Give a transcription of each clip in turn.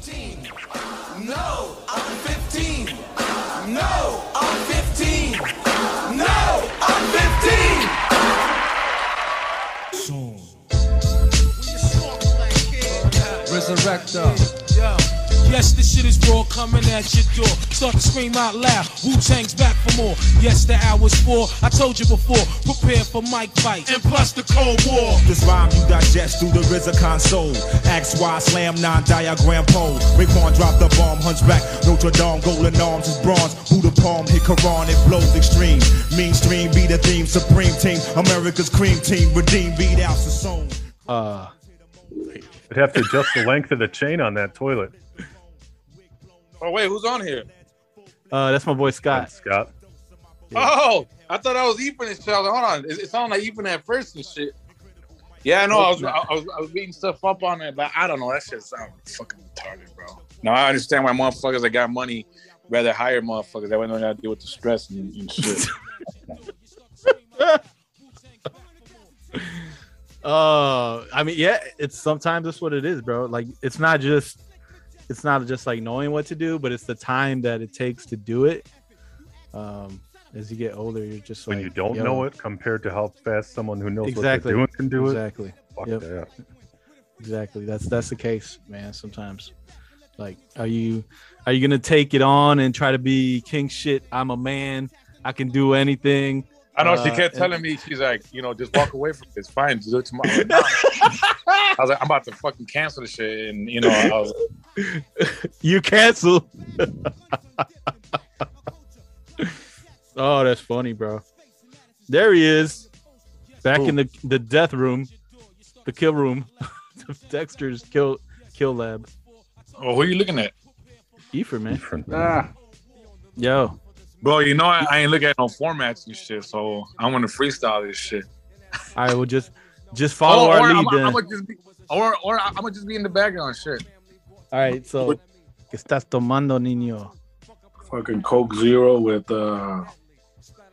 15. No, I'm 15. No, I'm 15. No, I'm 15. Soon. Resurrector. Yo. Yes, this shit is raw coming at your door. Start to scream out loud. Wu Tang's back for more. Yes, the hour's four. I told you before. Prepare for mic fight. And plus the Cold War. This rhyme you digest through the RZA console. X Y slam nine diagram pole. Raekwon drop the bomb, hunchback. Notre Dame, golden arms is bronze. Who the palm hit Quran, it blows extreme. Mainstream be the theme, supreme team. America's cream team, redeem beat out the song. Uh, I'd have to adjust the length of the chain on that toilet. Oh wait, who's on here? uh, that's my boy Scott. Scott. Oh, I thought I was Ethan and shit. I hold on, it, it sounded like Ethan at first and shit. Yeah, I know. I was, I, I was, I was beating stuff up on it, but I don't know. That shit sounds fucking retarded, bro. Now I understand why motherfuckers that got money rather hire motherfuckers that they don't know how to deal with the stress and, and shit. Uh, I mean, yeah, it's sometimes that's what it is, bro. Like, it's not just, it's not just like knowing what to do, but it's the time that it takes to do it. Um, as you get older, you're just When like, you don't yo, know it compared to how fast someone who knows exactly, what they're doing can do exactly. it. Fuck Yep. that. Exactly. That's that's the case, man. Sometimes, like, are you are you gonna take it on and try to be king shit? I'm a man. I can do anything. I know she Uh, kept and- telling me, she's like, you know, just walk away from it. It's fine. Do it tomorrow. I'm like, "Nah." I was like, I'm about to fucking cancel the shit. And, you know, I was like, You cancel. oh, that's funny, bro. There he is, back in the the death room, the kill room, Dexter's kill kill lab. oh, who are you looking at? Ephraim, man. Different. Ah, Yo, Bro, you know, I, I ain't looking at no formats and shit. So I'm going to freestyle this shit. I will just just follow or, our lead I'm, then. I'm gonna just be, or, or I'm gonna just be in the background. Shit. All right, so ¿qué estás tomando, niño? fucking Coke Zero with uh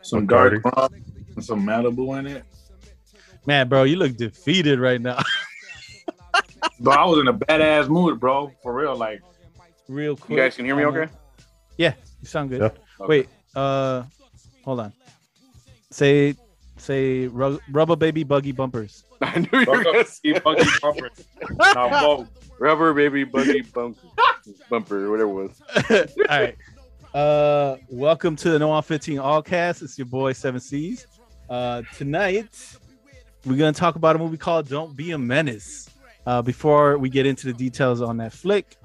some Bacardi. dark rum and some Malibu in it. Man, bro, you look defeated right now. But I was in a badass mood, bro. For real, like Real cool. you guys can hear me okay? Yeah, you sound good. Yeah. Wait, uh, hold on. Say, say, ru- rubber baby buggy bumpers. I knew you were gonna say fucking bumper. Now, both. rubber baby buggy bump, bumper, whatever it was. All right. Uh, welcome to the No on 15 All Cast. It's your boy Seven Seas. Uh, tonight we're gonna talk about a movie called Don't Be a Menace. Uh, before we get into the details on that flick,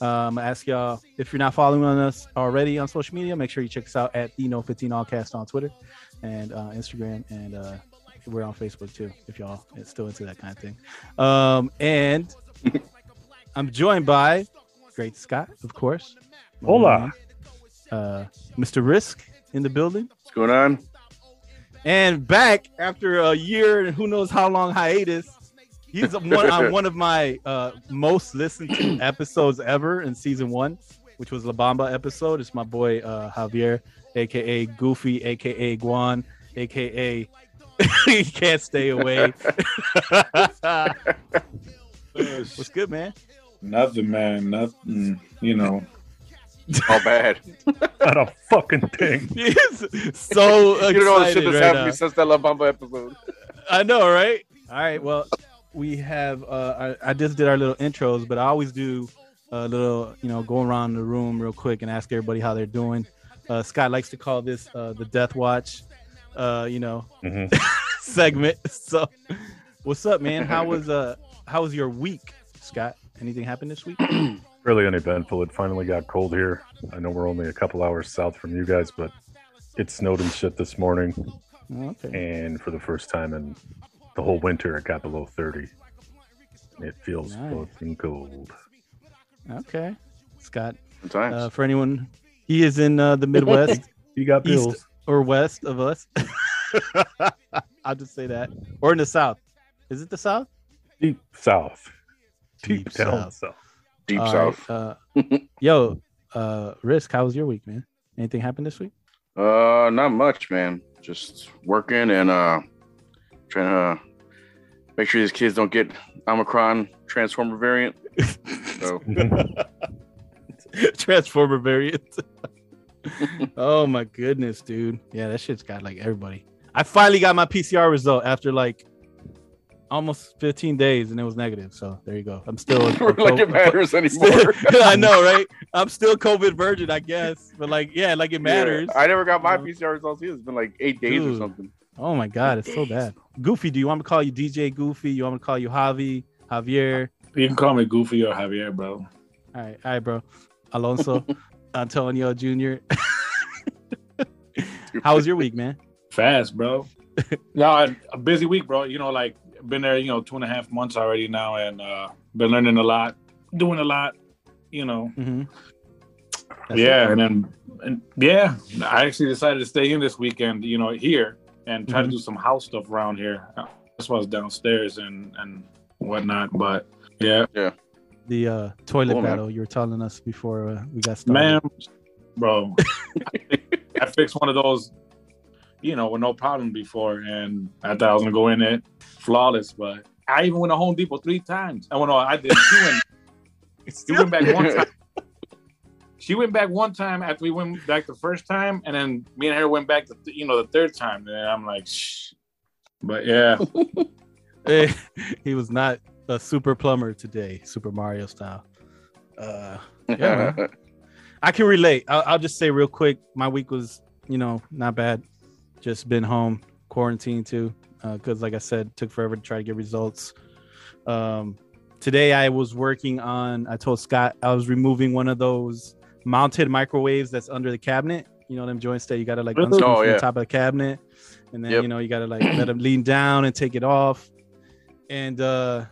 um, I ask y'all if you're not following us already on social media, make sure you check us out at the No 15 All Cast on Twitter and uh, Instagram, and uh, we're on Facebook too. If y'all is still into that kind of thing. Um, and I'm joined by Great Scott, of course. Hola. Uh, Mr. Risk in the building. What's going on? And back after a year and who knows how long hiatus. He's one, on one of my uh, most listened to episodes ever in season one, which was La Bamba episode. It's my boy uh, Javier, aka Goofy, aka Guan, aka he can't stay away. What's good, man? Nothing, man. Nothing. You know. All bad. Not a fucking thing. He's so excited you don't know the shit that's right happened now. since that La Bamba episode. I know, right? All right. Well, we have. Uh, I, I just did our little intros, but I always do a little, you know, go around the room real quick and ask everybody how they're doing. Uh, Scott likes to call this uh, the Death Watch, uh, you know, Mhm. segment. So, what's up, man? How was uh, how was your week, Scott? Anything happened this week? Really uneventful. It finally got cold here. I know we're only a couple hours south from you guys, but it snowed and shit this morning. Okay. And for the first time in the whole winter, it got below 30. It feels Nice. fucking cold. Okay. Scott. Uh, for anyone, he is in uh, the Midwest. You got east or west of us. I'll just say that. Or in the south. Is it the south? Deep south. Deep, Deep down south. south. Deep All South. right, uh, yo, uh, Risk, how was your week, man? Anything happened this week? Uh, not much, man. Just working and uh, trying to uh, make sure these kids don't get Omicron Transformer variant. So Transformer variant. oh my goodness, dude. Yeah, that shit's got like everybody. I finally got my PCR result after like almost 15 days and it was negative. So there you go. I'm still like it matters anymore. I know, right? I'm still COVID virgin, I guess. But like, yeah, like it matters. Yeah, I never got my PCR results either. It's been like eight days or something. Oh my god, it's so bad. Goofy, do you want me to call you DJ Goofy? You want me to call you Javi, Javier? You can call me Goofy or Javier, bro. All right, all right, bro. Alonso, Antonio Jr. How was your week, man? Fast, bro. no, I- a busy week, bro. You know, like been there, you know, two and a half months already now, and uh been learning a lot, doing a lot. You know, Mm-hmm. yeah, and then and yeah, I actually decided to stay in this weekend. You know, here and try Mhm. to do some house stuff around here. That's why I was downstairs and and whatnot. But yeah, yeah. The uh, toilet Cool, man. you were telling us before uh, we got started. man, bro, I, I fixed one of those, you know, with no problem before, and I thought I was gonna go in it flawless, but I even went to Home Depot three times. I went, no, I did. She went, she went back one time. She went back one time after we went back the first time, and then me and her went back, the, you know, the third time. And I'm like, shh. But yeah, Eh, he was not a super plumber today, Super Mario style. Uh, Yeah. I can relate. I'll, I'll just say real quick. My week was, you know, not bad. Just been home, quarantined too, because like I said, took forever to try to get results. Um, today I was working on. I told Scott I was removing one of those mounted microwaves that's under the cabinet. You know them joints that you gotta like Oh, unscrew from yeah. the top of the cabinet, and then Yep. you know you gotta like let them lean down and take it off. And uh,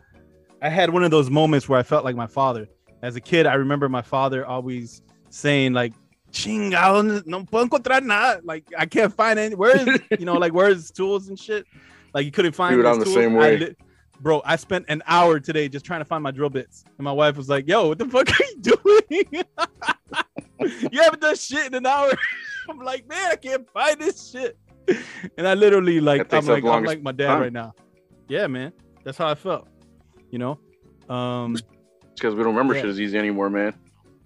I had one of those moments where I felt like my father. As a kid, I remember my father always saying like chingado no puedo encontrar nada like i can't find any where's you know like where's tools and shit like he couldn't find Dude, I'm the tools. same I way. li- bro i spent an hour today just trying to find my drill bits and my wife was like yo what the fuck are you doing you haven't done shit in an hour i'm like man i can't find this shit and i literally like i'm like i'm like my dad time. right now yeah man that's how i felt you know um because we don't remember Yeah. shit as easy anymore, man.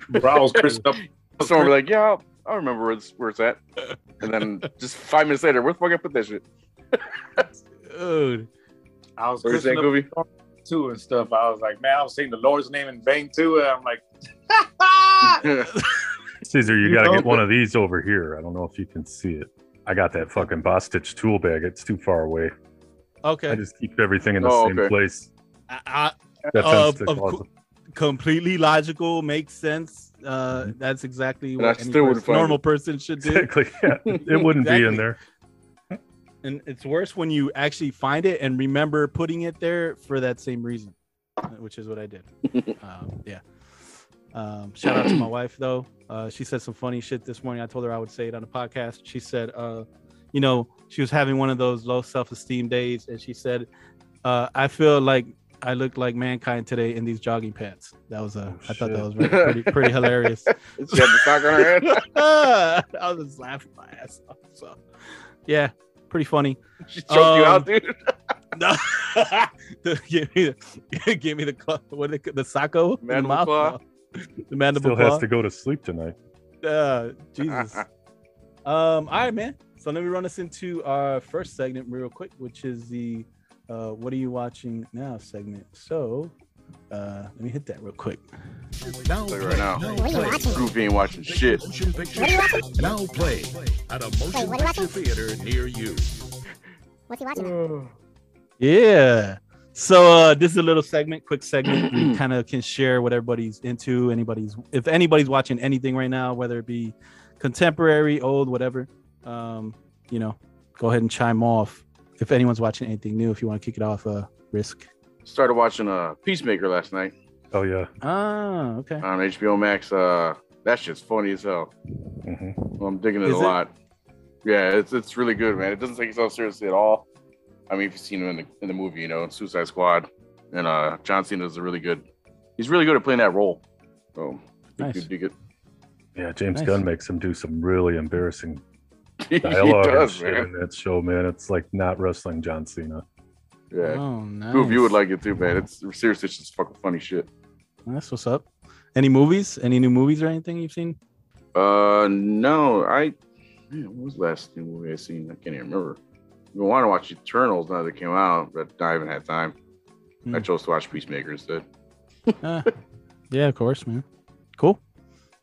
bro, I was cursing up. Someone will be like, "Yeah, I'll, I'll remember where it's, where it's at," and then just five minutes later, where the fuck I put that shit? dude I was What saying, Goofy? too and stuff. I was like, man, I was saying the Lord's name in vain too. And I'm like, Caesar, you You got to know- get one of these over here. I don't know if you can see it. I got that fucking Bostitch tool bag. It's too far away. okay I just keep everything in the Oh, same okay. place. I, I, That Of- tends of cause completely logical, makes sense. Uh, that's exactly And what any still wouldn't person- find normal it. person should do. exactly. Yeah, it wouldn't be in there. And it's worse when you actually find it and remember putting it there for that same reason, uh, which is what I did. um, yeah. Um, shout out to my wife though. Uh, she said some funny shit this morning. I told her I would say it on the podcast. She said, uh, you know, she was having one of those low self-esteem days, and she said, uh, "I feel like I look like mankind today in these jogging pants." That was a. I thought that was very, pretty, pretty hilarious. she had the sock on her head. I was just laughing my ass off. So, yeah, pretty funny. She choked you out, Um, dude. No, give me the, give me the claw, what they, the sacco, in the Mandible claw. the mandible Still claw. has to go to sleep tonight. Uh, Jesus. um, all right, man. So let me run us into our first segment real quick, which is the uh, "What are you watching now?" segment. So, uh, let me hit that real quick. Now Tell you right now. Now play. Goofy ain't watching shit. Motion picture. Now play at a motion what are you picture theater near you. What's he watching? Yeah. So uh, this is a little segment, quick segment. we kind of can share what everybody's into. Anybody's if anybody's watching anything right now, whether it be contemporary, old, whatever. Um, you know, go ahead and chime off. If anyone's watching anything new, if you want to kick it off, uh, risk. Started watching uh, Peacemaker last night Oh yeah. Ah, okay. on HBO Max. Uh, that shit's funny as hell. hmm Well, I'm digging it Is a it? lot. Yeah, it's it's really good, man. It doesn't take itself seriously at all. I mean, if you've seen him in the in the movie, you know, Suicide Squad, and uh, John Cena is a really good. He's really good at playing that role. So Nice. you'd dig it. Yeah, James Nice. Gunn makes him do some really embarrassing he dialogue and does, shit man. in that show, man. It's like not wrestling John Cena. Yeah. Oh, nice. Goof, you would like it too, man. It's seriously it's just fucking funny shit. That's what's up. Any movies? Any new movies or anything you've seen? Uh, no, I. Man, what was the last new movie I seen? I can't even remember. I want to watch Eternals now that it came out, but I haven't had time. I Hmm. chose to watch Peacemaker instead. Uh, yeah, of course, man. Cool.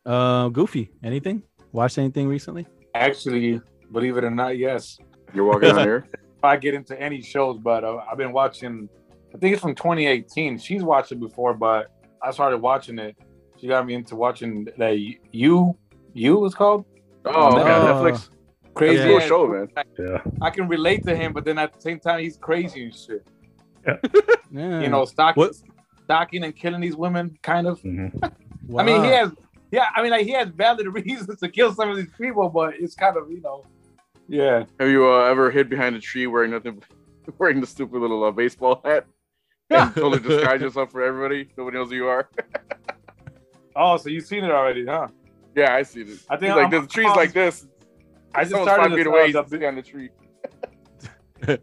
Uh, Goofy. Anything? Watched anything recently? Actually, believe it or not, yes. You're walking on air. If I get into any shows, but uh, I've been watching. I think it's from 2018. She's watched it before, but I started watching it. She got me into watching that you you was called Oh, okay. Netflix. crazy That's a cool show, man. Yeah. I can relate to him, but then at the same time, he's crazy and shit. Yeah. You know, stalking, What? stalking and killing these women, kind of. hmm I mean, he has, yeah. I mean, like he has valid reasons to kill some of these people, but it's kind of, you know, yeah. Have you uh, ever hid behind a tree wearing nothing, wearing the stupid little uh, baseball hat, and totally disguise yourself for everybody? Nobody knows who you are. Oh, so you've seen it already, huh? yeah, I see this. I think He's like I'm- there's trees I'm- like this. I just started five to feet away. He's the- sitting on the tree.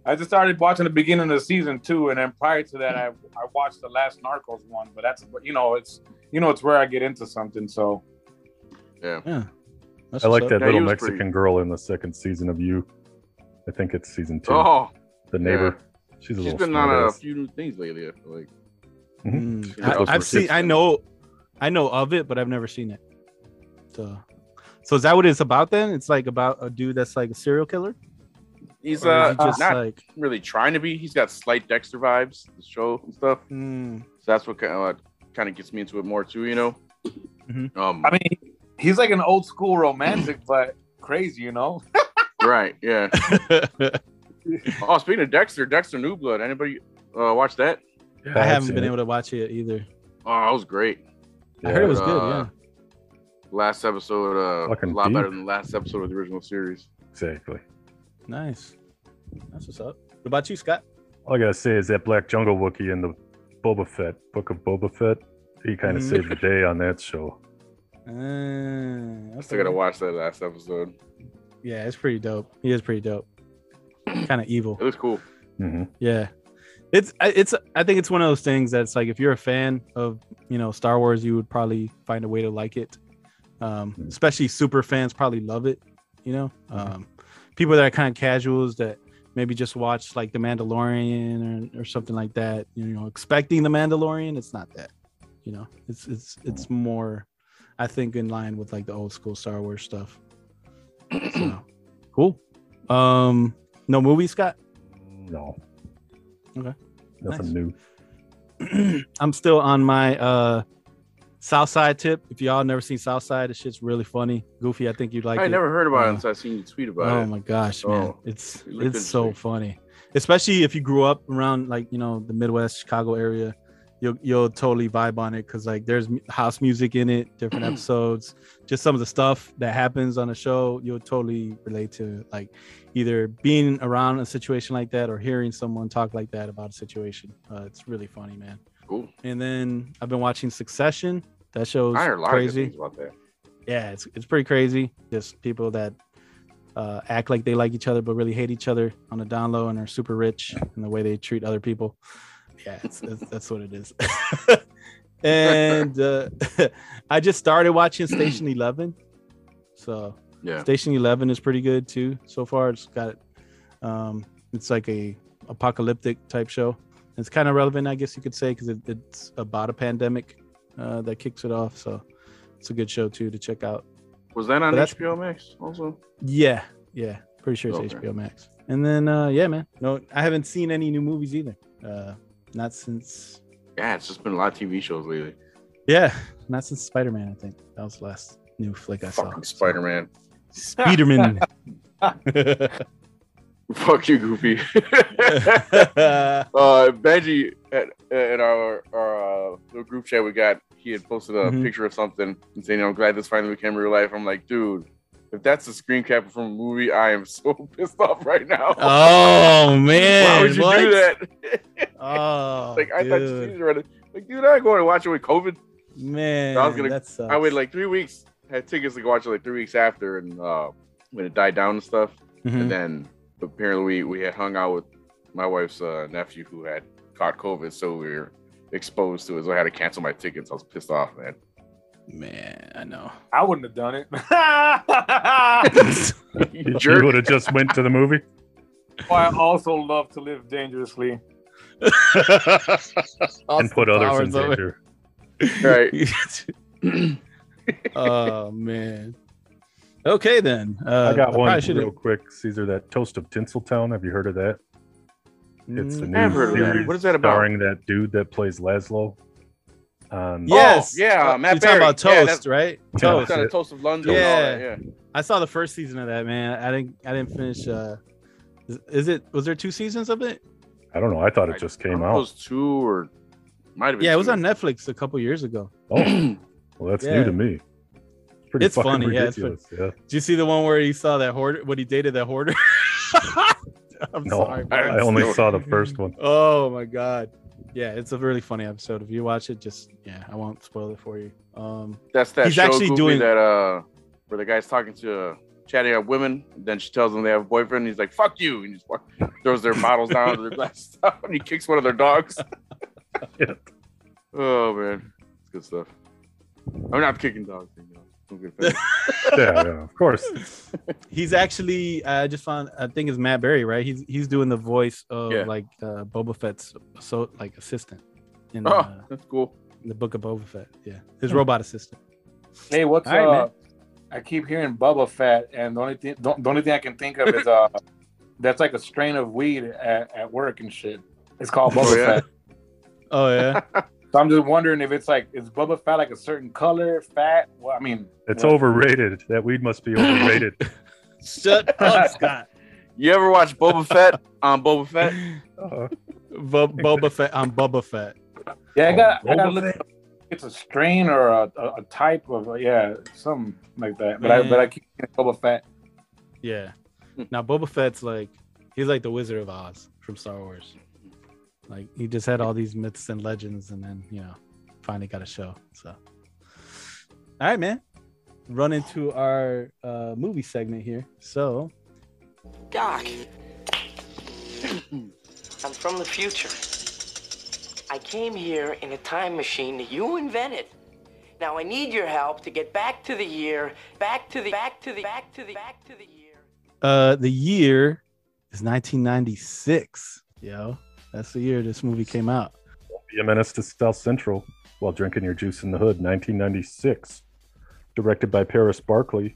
I just started watching the beginning of the season two, and then prior to that, I I watched the last Narcos one. But that's you know it's you know it's where I get into something. So Yeah. Yeah. That's I like that Yeah, little Mexican pretty- girl in the second season of You. I think it's season two. Oh, the neighbor. She's a she's little been on a few new things lately. I feel like. Mm. Yeah, I, those I've seen. kids I know. I know of it, but I've never seen it. So, so is that what it's about? Then it's like about a dude that's like a serial killer. He's uh he just not like. really trying to be. He's got slight Dexter vibes, the show and stuff. Mm, So that's what kind of kind of gets me into it more too. You know. Mhm. Um. I mean, he's like an old school romantic, but crazy, you know. right. Yeah. Oh, speaking of Dexter, Dexter New Blood. Anybody uh, watch that? Yeah, I I've haven't been it. able to watch it either. Oh, that was great. I heard it was Uh, good. Yeah. Last episode, uh, Fucking a lot better than the last episode of the original series. Exactly. Nice. That's what's up. What about you, Scott? All I gotta say is that Black Jungle Wookie in the Boba Fett book of Boba Fett. He kind of Mhm. saved the day on that show. Uh, I still gotta watch that last episode. Yeah, it's pretty dope. He is pretty dope. kind of evil. It was cool. hmm Yeah. It's it's I think it's one of those things that's like if you're a fan of, you know, Star Wars, you would probably find a way to like it. Um, Mhm. especially super fans probably love it, you know. Um, people that are kind of casuals that maybe just watch like The Mandalorian or, or something like that, you know, expecting The Mandalorian, it's not that. You know, it's it's it's more I think in line with like the old school Star Wars stuff. So, cool. Um no movie, Scott? No. Okay. Nothing Nice. new. I'm still on my uh Southside tip. If y'all never seen Southside, this shit's really funny. Goofy, I think you'd like I it. never heard about Uh, it until I seen you tweet about oh it. Oh my gosh, man. Oh, it's it's so funny. Especially if you grew up around like, you know, the Midwest Chicago area. You'll you'll totally vibe on it because like there's house music in it, different episodes, just some of the stuff that happens on the show, you'll totally relate to like either being around a situation like that or hearing someone talk like that about a situation. Uh, it's really funny, man. Cool. And then I've been watching Succession. That show's I heard a lot of good crazy. that. Yeah, it's it's pretty crazy. Just people that uh, act like they like each other but really hate each other on the down low and are super rich in the way they treat other people. Yeah, it's, it's, that's what it is. and uh, I just started watching Station Eleven, so Yeah. Station Eleven is pretty good too. So far, it's got um, it's like a apocalyptic type show. It's kind of relevant, I guess you could say, because it, it's about a pandemic uh, that kicks it off. So it's a good show too to check out. Was that on But that's- HBO Max also? Yeah, yeah, pretty sure it's Okay. HBO Max. And then uh, yeah, man, no, I haven't seen any new movies either. Uh, not since Yeah, it's just been a lot of TV shows lately. yeah, not since Spider Man. I think that was the last new flick I saw. Spider Man. Spider-Man. Fuck you, Goofy. uh, Benji at, at our our uh, little group chat we got, he had posted a Mhm. picture of something and saying, "I'm glad this finally became real life." I'm like, dude, if that's a screen cap from a movie, I am so pissed off right now. oh man, Why would you what? do that? Oh, like I thought you dude. already. Like, dude, I'm going to watch it with COVID. man, I was gonna- that sucks. I waited like three weeks. Had tickets to go watch it like three weeks after, and uh, when it died down and stuff. Mhm. And then apparently we, we had hung out with my wife's uh, nephew who had caught COVID, so we were exposed to it. So I had to cancel my tickets. I was pissed off, man. Man, I know. I wouldn't have done it. You You would have just went to the movie. I also love to live dangerously. and put others in Powers of it. danger. Right. oh man. Okay then. Uh, I got one probably should've- real quick, Caesar. That Toast of Tinseltown. Have you heard of that? It's the Mm, new I've of that. series What is that about? starring that dude that plays Laszlo. Um, Yes. Oh, yeah, Matt You're talking about Toast, that's- right? Toast. Kind of toast of London. and all that, Yeah. yeah. I saw the first season of that, man. I didn't. I didn't finish. Uh, is, is it? Was there two seasons of it? I don't know. I thought it I- just came don't know if out. It was two or might have been. Yeah, it was on Netflix a couple years ago. Oh, well, that's Yeah. new to me. It's pretty It's fucking funny, yeah, it's ridiculous. Yeah, Did you see the one where he saw that hoarder? When he dated that hoarder? I'm No, sorry. I bro. only saw the first one. Oh my god. Yeah, it's a really funny episode. If you watch it, just yeah, I won't spoil it for you. Um, That's that He's show actually doing- that uh where the guy's talking to uh, chatting up women, and then she tells them they have a boyfriend. And he's like, "Fuck you!" and he just walk, throws their bottles down to their glasses down, and he kicks one of their dogs. Yeah. Oh man, it's good stuff. I'm not kicking dogs. Know. Don't get offended. Yeah, yeah, of course. he's actually I just found I think it's Matt Berry, right? He's he's doing the voice of Yeah. like uh, Boba Fett's so like assistant in, oh, uh, that's cool. in the book of Boba Fett. Yeah, his Hmm. robot assistant. Hey, what's All right, uh? I keep hearing Bubba Fett, and the only thing the, the only thing I can think of is uh, that's like a strain of weed at, at work and shit. It's called Bubba Oh, yeah? Fett. Oh yeah. So I'm just wondering if it's like is Bubba Fett like a certain color, fat? Well, I mean, It's well, overrated. That weed must be overrated. Shut up, Scott. You ever watch Boba Fett on Boba Fett? Uh, Bo- Boba Fett on Boba Fett. Yeah, I got I got look. Fett. it up. It's a strain or a, a, a type of yeah, something like that. But I but I keep Boba Fett. Yeah. Hmm. Now Boba Fett's like he's like the Wizard of Oz from Star Wars. Like he just had all these myths and legends, and then you know finally got a show. So, all right, man. Run into our uh, movie segment here. So, Doc, I'm from the future. I came here in a time machine that you invented. Now I need your help to get back to the year, back to the, back to the, back to the, back to the year. uh, the year is 1996. Yo, that's the year this movie came out. Be a menace to South Central while drinking your juice in the hood. 1996. Directed by Paris Barclay,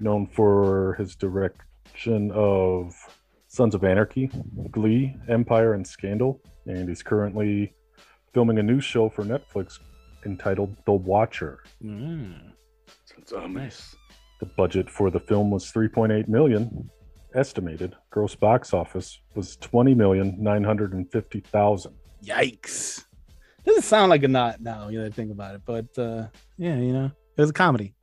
known for his direction of Sons of Anarchy, Glee, Empire, and Scandal. And he's currently filming a new show for Netflix entitled The Watcher. Mm, It's a mess. The budget for the film was 3.8 million. Estimated gross box office was 20 million 950 thousand. Yikes! Doesn't sound like a knot now. You know, think about it, but uh, yeah, you know, it was a comedy.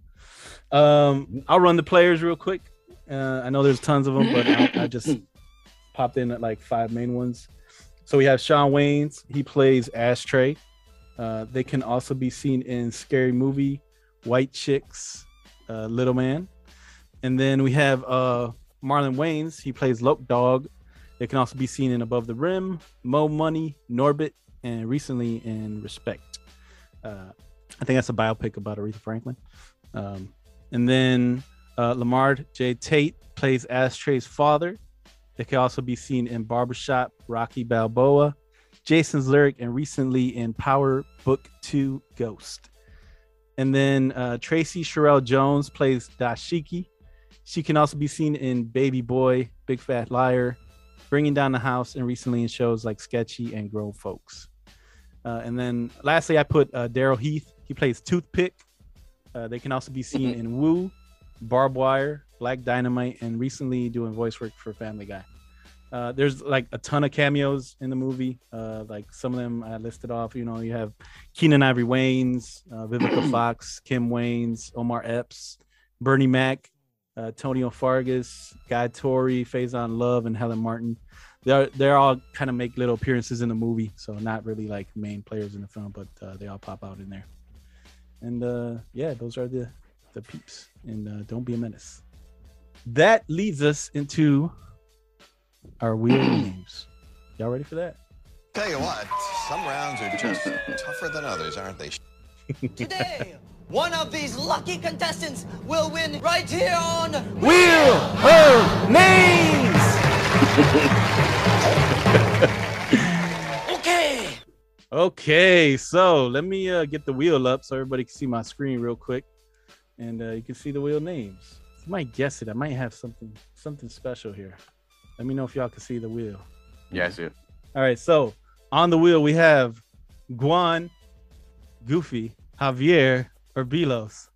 Um, I'll run the players real quick. Uh, I know there's tons of them, but I, I just popped in at like five main ones. So we have Shawn Wayans. He plays Ashtray. Uh, they can also be seen in Scary Movie, White Chicks, uh, Little Man, and then we have uh, Marlon Wayans. He plays Loc Dog. They can also be seen in Above the Rim, Mo Money, Norbit, and recently in Respect. Uh, I think that's a biopic about Aretha Franklin. Um, and then uh, Lahmard J. Tate plays Ashtray's father. They can also be seen in Barbershop, Rocky Balboa, Jason's Lyric, and recently in Power Book 2 Ghost. And then uh, Tracey Cherelle Jones plays Dashiki. She can also be seen in Baby Boy, Big Fat Liar, Bringing Down the House, and recently in shows like Sketchy and Grown Folks. Uh, and then lastly, I put uh, Daryl Heath. He plays Toothpick. Uh, they can also be seen in Woo, Barbed Wire, Black Dynamite, and recently doing voice work for Family Guy. Uh, there's like a ton of cameos in the movie. Uh, like some of them I listed off. You know, you have Keenen Ivory Wayans, uh, Vivica Fox, Kim Wayans, Omar Epps, Bernie Mac, uh, Tonio Fargas, Guy Torry, Faizon Love, and Helen Martin. They're they're all kind of make little appearances in the movie, so not really like main players in the film, but uh, they all pop out in there. And uh, yeah, those are the the peeps. And uh, don't be a menace. That leads us into our weird names. Y'all ready for that? Tell you what, some rounds are just tougher than others, aren't they? Today One of these lucky contestants will win right here on Wheel of Names. Okay. Okay, so let me uh, get the wheel up so everybody can see my screen real quick, and uh, you can see the wheel names. You might guess it. I might have something something special here. Let me know if y'all can see the wheel. Yeah, I see it. All right, so on the wheel we have Guan, Goofy, Javier, or Belos.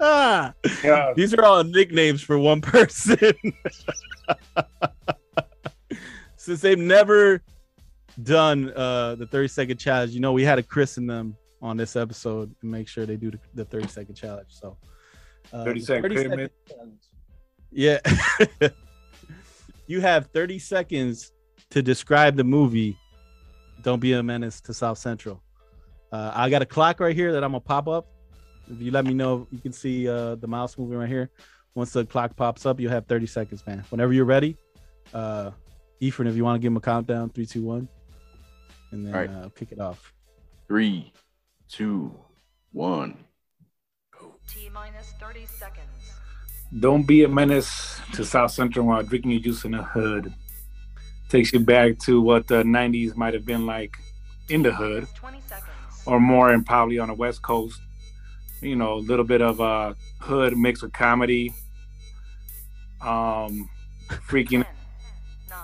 Yeah. These are all nicknames for one person. Since they've never done uh, the 30 second challenge, you know, we had to christen them on this episode and make sure they do the, the 30 second challenge. So, uh, 30 the second pyramid. challenge- Yeah. you have 30 seconds to describe the movie Don't Be a Menace to South Central. Uh, I got a clock right here that I'm gonna pop up. If you let me know, you can see uh, the mouse moving right here. Once the clock pops up, you'll have 30 seconds, man. Whenever you're ready, uh, Ephraim, if you want to give him a countdown, three, two, one, and then All right. uh, kick it off. Three, two, one. T minus 30 seconds. Don't be a menace to South Central while drinking your juice in the hood. Takes you back to what the 90s might have been like in the hood, 20 seconds. Or more, and probably on the West Coast. You know, a little bit of a hood mixed with comedy. Um, freaking, 10, 9,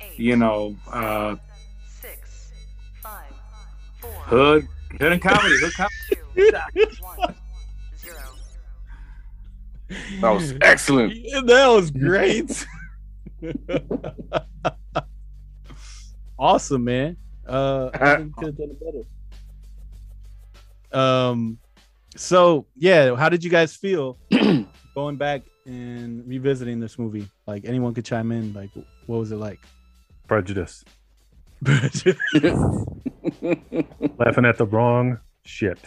8, you know, uh, 6, 5, 4, hood, hood and comedy, hood comedy. 2, 1, That was excellent. Yeah, that was great. awesome, man. Uh, I think you could have done it better. Um, so yeah, how did you guys feel going back and revisiting this movie? Like anyone could chime in. Like, what was it like? Prejudice. Laughing at the wrong shit.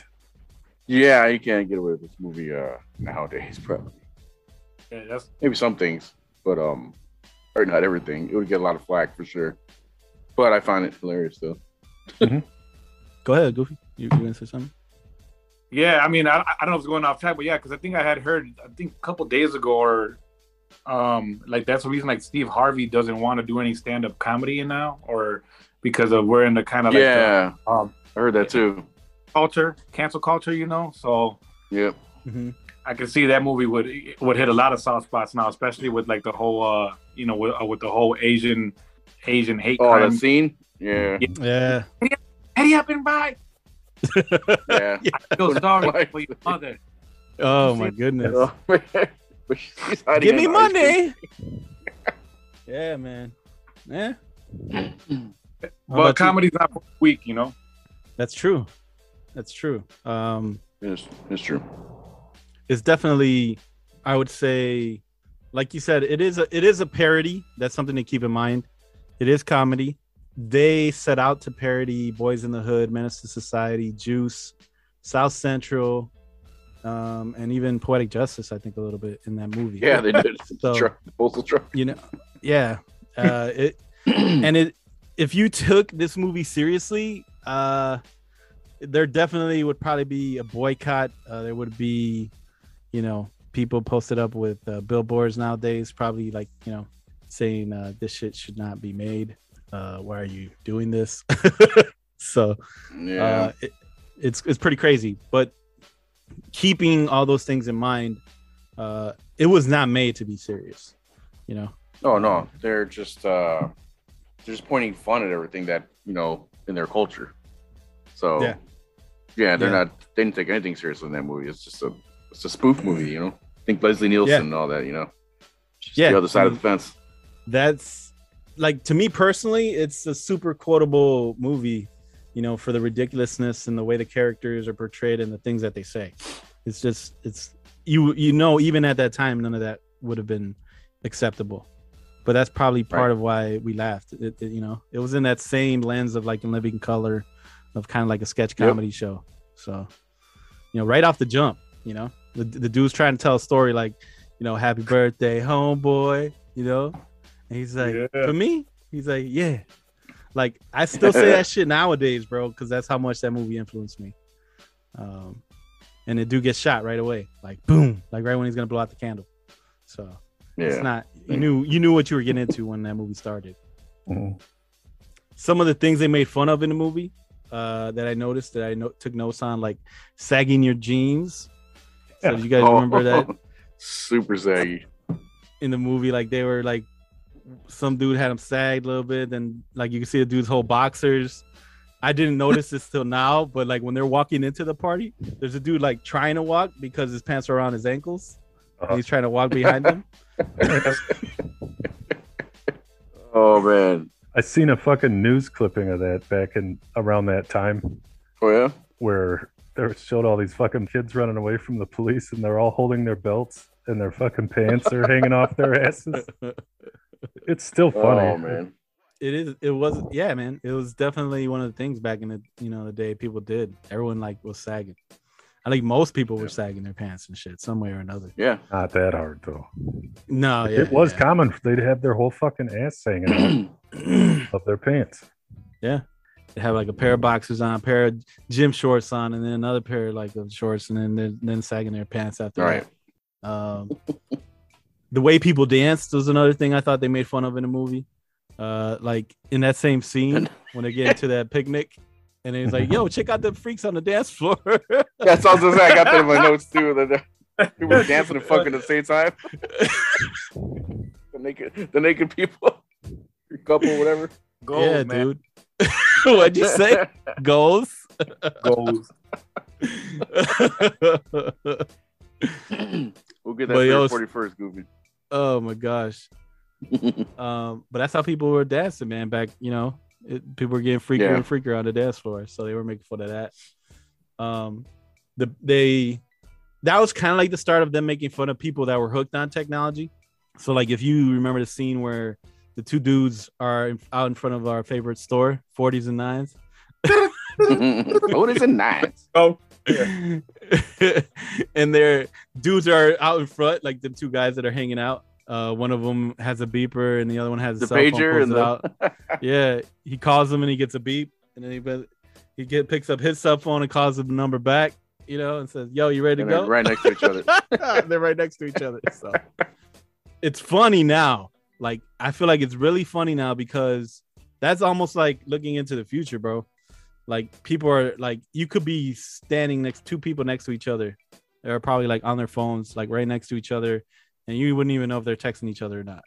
yeah, you can't get away with this movie uh nowadays, probably. Yeah, that's Maybe some things, but um, or not everything. It would get a lot of flack for sure. But I find it hilarious though. Go ahead, Goofy. You, you gonna say something? Yeah, I mean, I, I don't know if it's going off track, but yeah, because I think I had heard, I think a couple days ago, or um, like that's the reason like Steve Harvey doesn't want to do any stand up comedy now, or because of we're in the kind of like the, yeah, um, I heard that too. culture, cancel culture, you know. So yeah, Mm-hmm. I can see that movie would would hit a lot of soft spots now, especially with like the whole, uh, you know, with, uh, with the whole Asian Asian hate Oh, crime. that scene. Yeah. Yeah. Hurry up and buy. Yeah. I feel sorry for your mother. Oh my goodness. Oh, man. But she's hiding Give me in the ice cream. money. yeah, man. Yeah. How But about you? comedy's not for the weak, you know. That's true. That's true. Um, It's, it's true. it's definitely, I would say, like you said, it is a it is a parody. That's something to keep in mind. It is comedy. They set out to parody Boys in the Hood, Menace to Society, Juice, South Central, um, and even Poetic Justice. I think a little bit in that movie. Yeah, they did. So- truck, the postal truck. you know yeah uh it and it if you took this movie seriously uh there definitely would probably be a boycott uh, there would be you know people posted up with uh, billboards nowadays probably like you know saying uh this shit should not be made uh why are you doing this so Yeah. uh, it, it's it's pretty crazy. But keeping all those things in mind, uh, it was not made to be serious. You know. Oh no, they're just uh they're just pointing fun at everything that you know in their culture. So Yeah. yeah, they're Yeah. not they didn't take anything serious in that movie. It's just a it's a spoof movie, you know. Think Leslie Nielsen Yeah. and all that, you know. Just Yeah, the other side I of the fence. That's like to me personally, it's a super quotable movie. You know, for the ridiculousness and the way the characters are portrayed and the things that they say. It's just it's you you know even at that time none of that would have been acceptable. But that's probably part Right. of why we laughed. It, it- you know, it was in that same lens of like in living color, of kind of like a sketch Yep. comedy show. So, you know, right off the jump, you know, the, the dude's trying to tell a story like, you know, happy birthday, homeboy, you know, and he's like, Yeah. for me, he's like, yeah, Like I still say that shit nowadays, bro, because that's how much that movie influenced me. Um, and the dude gets shot right away, like boom, like right when he's gonna blow out the candle. So Yeah. it's not you knew you knew what you were getting into when that movie started. Mhm. Some of the things they made fun of in the movie uh, that I noticed that I no- took notes on, like sagging your jeans. So do you guys Oh, remember that? Super saggy. in the movie, like they were like some dude had him sagged a little bit, then like you can see the dude's whole boxers. I didn't notice this till now, but like when they're walking into the party, there's a dude like trying to walk because his pants are around his ankles. and he's trying to walk behind them. Oh man. I seen a fucking news clipping of that back in around that time Oh yeah. where they showed all these fucking kids running away from the police and they're all holding their belts and their fucking pants are hanging off their asses. It's still funny. Oh man. It is. It was. Yeah, man. It was definitely one of the things back in the you know the day people did. Everyone like was sagging. I think most people were sagging their pants and shit some way or another. Yeah. Not that hard though. No, yeah, it was yeah. common. They'd have their whole fucking ass hanging out of their pants. Yeah. They have like a pair of boxers on, a pair of gym shorts on, and then another pair like of shorts, and then then, then sagging their pants after Right. that. Um, the way people danced was another thing I thought they made fun of in the movie. Uh, like in that same scene when they get to that picnic, and he's like, "Yo, check out the freaks on the dance floor." That's what I was gonna. I got that in my notes too. That the- people were dancing and fucking at the same time. the naked, the naked people, couple, whatever. Goals, yeah, man. dude. What'd you say? Goals. Goals. We'll get that But for yo, 41st, Goofy. Oh my gosh. um, but that's how people were dancing, man. Back, you know, it, people were getting freakier Yeah. and freakier on the dance floor, so they were making fun of that. Um, the they that was kind of like the start of them making fun of people that were hooked on technology. So, like, if you remember the scene where the two dudes are in, out in front of our favorite store, 40s and nines. 40s and nines? Oh, and their dudes are out in front, like the two guys that are hanging out. Uh, one of them has a beeper, and the other one has a The cell phone, pager and the- out. Yeah, he calls them, and he gets a beep, and then he he get picks up his cell phone and calls the number back, you know, and says, "Yo, you ready to And they're go?" right next to each other. they're right next to each other. So it's funny now. Like I feel like it's really funny now because that's almost like looking into the future, bro. Like people are like you could be standing next two people next to each other. They're probably like on their phones, like right next to each other, and you wouldn't even know if they're texting each other or not.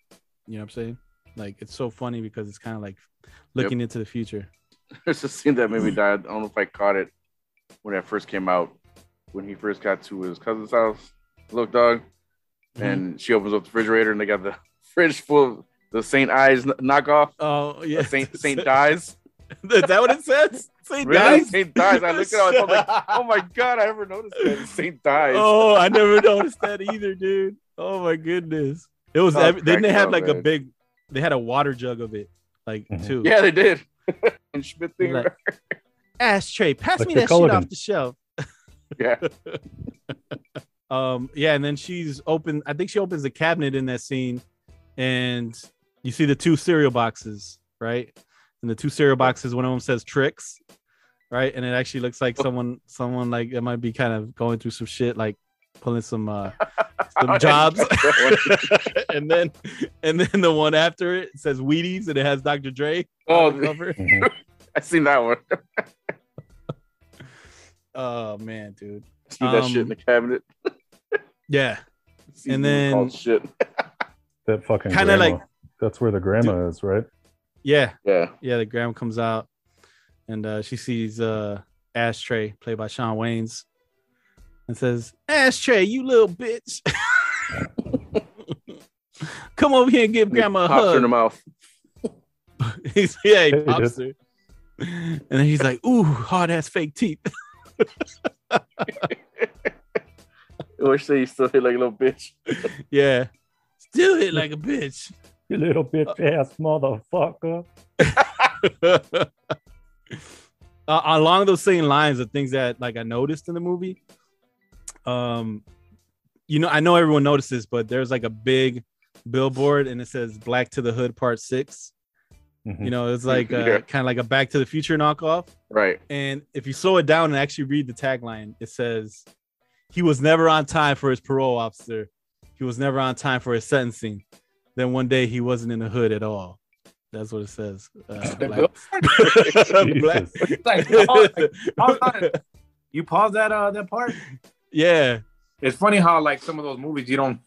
You know what I'm saying? Like it's so funny because it's kind of like looking into the future. There's a scene that made me die. I don't know if I caught it when it first came out. When he first got to his cousin's house, Loc Dog, Mm-hmm. and she opens up the refrigerator and they got the fridge full of the Saint Ides knockoff. Oh yeah, Saint Saint Dies. Is that what it says? Saint Really? Dies? Saint Dies. I looked at it. I was like, oh my god, I never noticed that. Saint Dies. Oh, I never noticed that either, dude. Oh my goodness. It was Oh, every, didn't they cracked have up, like a big they had a water jug of it, like too. Yeah, they did. and Schmidt thing. Like, Ashtray, pass Like me that shit Culligan. off the shelf. yeah. Um, yeah, and then she's open. I think she opens the cabinet in that scene, and you see the two cereal boxes, right? And the two cereal boxes, one of them says tricks, right? And it actually looks like someone, someone like it might be kind of going through some shit, like pulling some uh some jobs. and then and then the one after it says Wheaties and it has Dr. Dre. Oh, on the cover. I seen that one. oh man, dude. See that shit in the Um, cabinet. Yeah. See And then shit. That fucking Kinda like- that's where the grandma is, right? Yeah. Yeah. Yeah, the grandma comes out and uh she sees uh Ashtray played by Shawn Wayans and says, Ashtray, you little bitch. Come over here and give grandma a Pops her hug. in the mouth. He's, yeah, he He pops did. her. And then he's like, ooh, hard ass fake teeth. I wish they still hit like a little bitch. yeah. Still hit like a bitch. You little bitch ass motherfucker. uh, along those same lines of things that like I noticed in the movie. Um, you know, I know everyone notices, but there's like a big billboard and it says "Black to the Hood Part 6. Mhm. You know, it's like uh, Yeah. kind of like a Back to the Future knockoff. Right. And if you slow it down and actually read the tagline, it says, "He was never on time for his parole officer. He was never on time for his sentencing. Then one day he wasn't in the hood at all." That's what it says. Uh, Black- Black- like, pause, like, pause on. You pause that uh that part. yeah, It's funny how like some of those movies you don't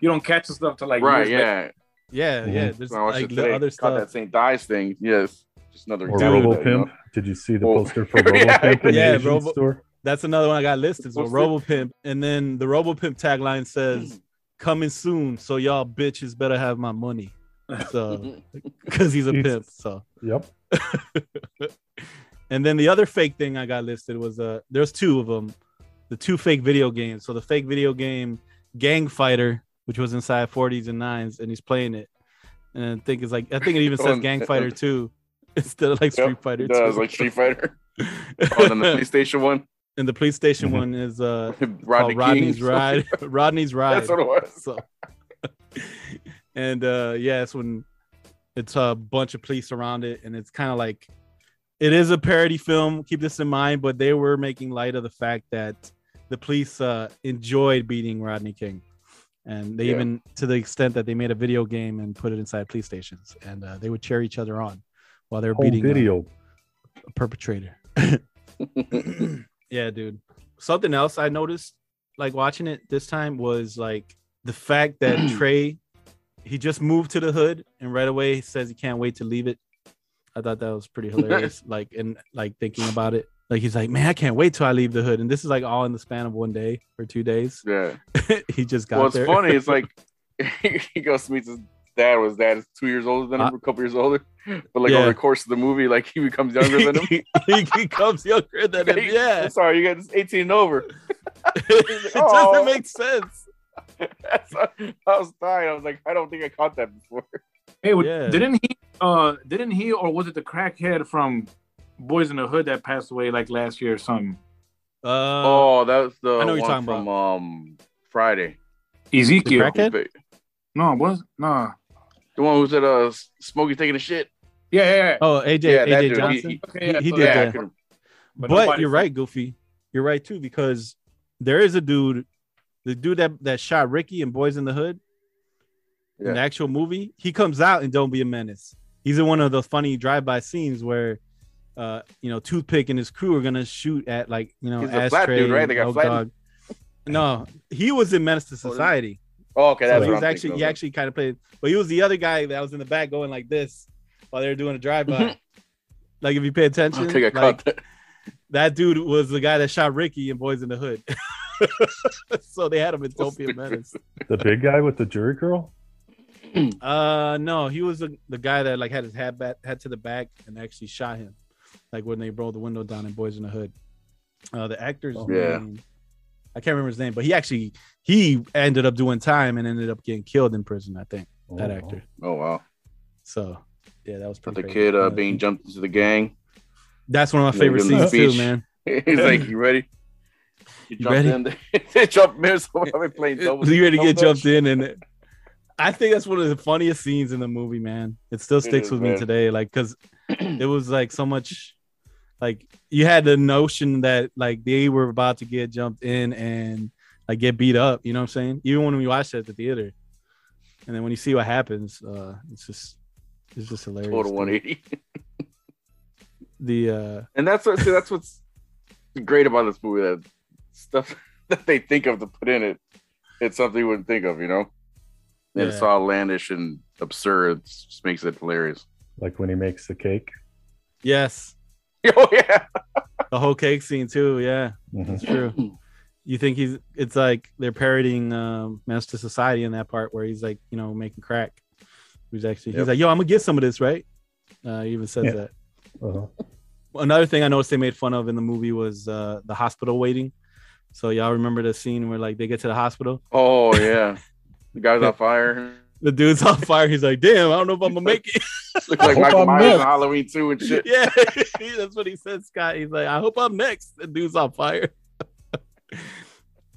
you don't catch the stuff to like right. years later. Yeah. yeah, yeah. There's I watched like the today. other Caught that. St. Ides thing. Yes. Just another Or Robo of that, you know? Pimp. Did you see the Oh. poster for Robo Yeah, Pimp in yeah, the Robo- store? That's another one I got listed. So What's Robo Pimp, and then the Robo Pimp tagline says, "Coming soon, so y'all bitches better have my money." So, because he's a Jesus. pimp. So, Yep. and then the other fake thing I got listed was uh, there's two of them, the two fake video games. So the fake video game Gang Fighter, which was inside 40s and 9s, and he's playing it, and I think it's like I think it even says Oh, Gang. Fighter 2 instead of like Street Yep, Fighter it does, 2. like Street Fighter. oh, then the PlayStation one. And the police station one is uh Rodney called Rodney's Ride. Rodney's Ride. That's what it was. So, and uh yeah, it's when it's a bunch of police around it, and it's kind of like it is a parody film. Keep this in mind, but they were making light of the fact that the police uh enjoyed beating Rodney King. And they Yeah. even to the extent that they made a video game and put it inside police stations, and uh, they would cheer each other on while they're Home beating uh, video. a perpetrator. yeah, dude. Something else I noticed, like watching it this time, was like the fact that Trey, he just moved to the hood and right away says he can't wait to leave it. I thought that was pretty hilarious. like, and like thinking about it, like he's like, man, I can't wait till I leave the hood. And this is like all in the span of one day or two days. Yeah. he just got Well, it's there. funny. It's like he goes to meet his dad. Was dad is two years older than him, Uh, a couple years older. But like yeah. over the course of the movie, like he becomes younger than him. he, he becomes younger than him. Yeah, I'm sorry, you got 18 and over. it "Oh." doesn't make sense. I was dying. I was like, I don't think I caught that before. Hey, Yeah. didn't he? Uh, didn't he, or was it the crackhead from Boyz n the Hood that passed away like last year or something? Uh, oh, that was the I know what you're one talking from um Friday. Ezekiel. The crackhead? No, it was no. The one who said uh Smokey taking a shit. Yeah, yeah, yeah. Oh, AJ, Yeah, AJ dude, he- Johnson. he- Okay, yeah, he so did that. couldn't- But But, you're said- right, Goofy. You're right too because there is a dude, the dude that that shot Ricky and Boyz n the Hood in the actual movie. He comes out and don't be a menace. He's in one of the funny drive-by scenes where, uh, you know, Toothpick and his crew are gonna shoot at like you know He's the flat ashtray. dude, right? They got Elk flattened. No, he was in Menace II Society. Oh, okay, So that's he what was actually he actually kind of played, but he was the other guy that was in the back going like this while they were doing a drive-by. like if you pay attention, I like, that. that dude was the guy that shot Ricky in Boyz n the Hood. so they had him in Don't Menace. The big guy with the jury girl? Uh, no, he was the, the guy that like had his head back, head to the back, and actually shot him, like when they rolled the window down in Boyz n the Hood. Uh, the actor's Yeah. name, I can't remember his name, but he actually he ended up doing time and ended up getting killed in prison. I think that Oh, actor. Oh wow. So yeah, that was But pretty. the crazy. kid uh, being jumped into the gang. That's one of my Yeah, favorite give him scenes too, man. He's like, "You ready?" You, You jumped ready? in. they jumped in. So I've playing double. you ready to get double jumped in and I think that's one of the funniest scenes in the movie, man. It still sticks is, with me man. today, like because it was like so much, like you had the notion that like they were about to get jumped in and like get beat up. You know what I'm saying? Even when we watched it at the theater, and then when you see what happens, uh, it's just it's just hilarious. Total dude. 180. The uh, And that's what see, that's what's great about this movie. That stuff that they think of to put in it, it's something you wouldn't think of, you know. And it's all outlandish and absurd. It just makes it hilarious. Like when he makes the cake. yes, Oh yeah. the whole cake scene too. Yeah, Mhm. That's true. You think he's? It's like they're parodying um, Menace II Society in that part where he's like, you know, making crack. He's actually he's like, yo, I'm gonna get some of this, right? Uh, he even says Yeah. that. Uh-huh. Another thing I noticed they made fun of in the movie was uh, the hospital waiting. So y'all remember the scene where like they get to the hospital, Oh yeah. The guy's on fire. the dude's on fire. He's like, damn, I don't know if I'm gonna make it. Looks like Michael I'm Myers next. on Halloween 2 and shit. yeah, that's what he said, Scott. He's like, I hope I'm next. The dude's on fire.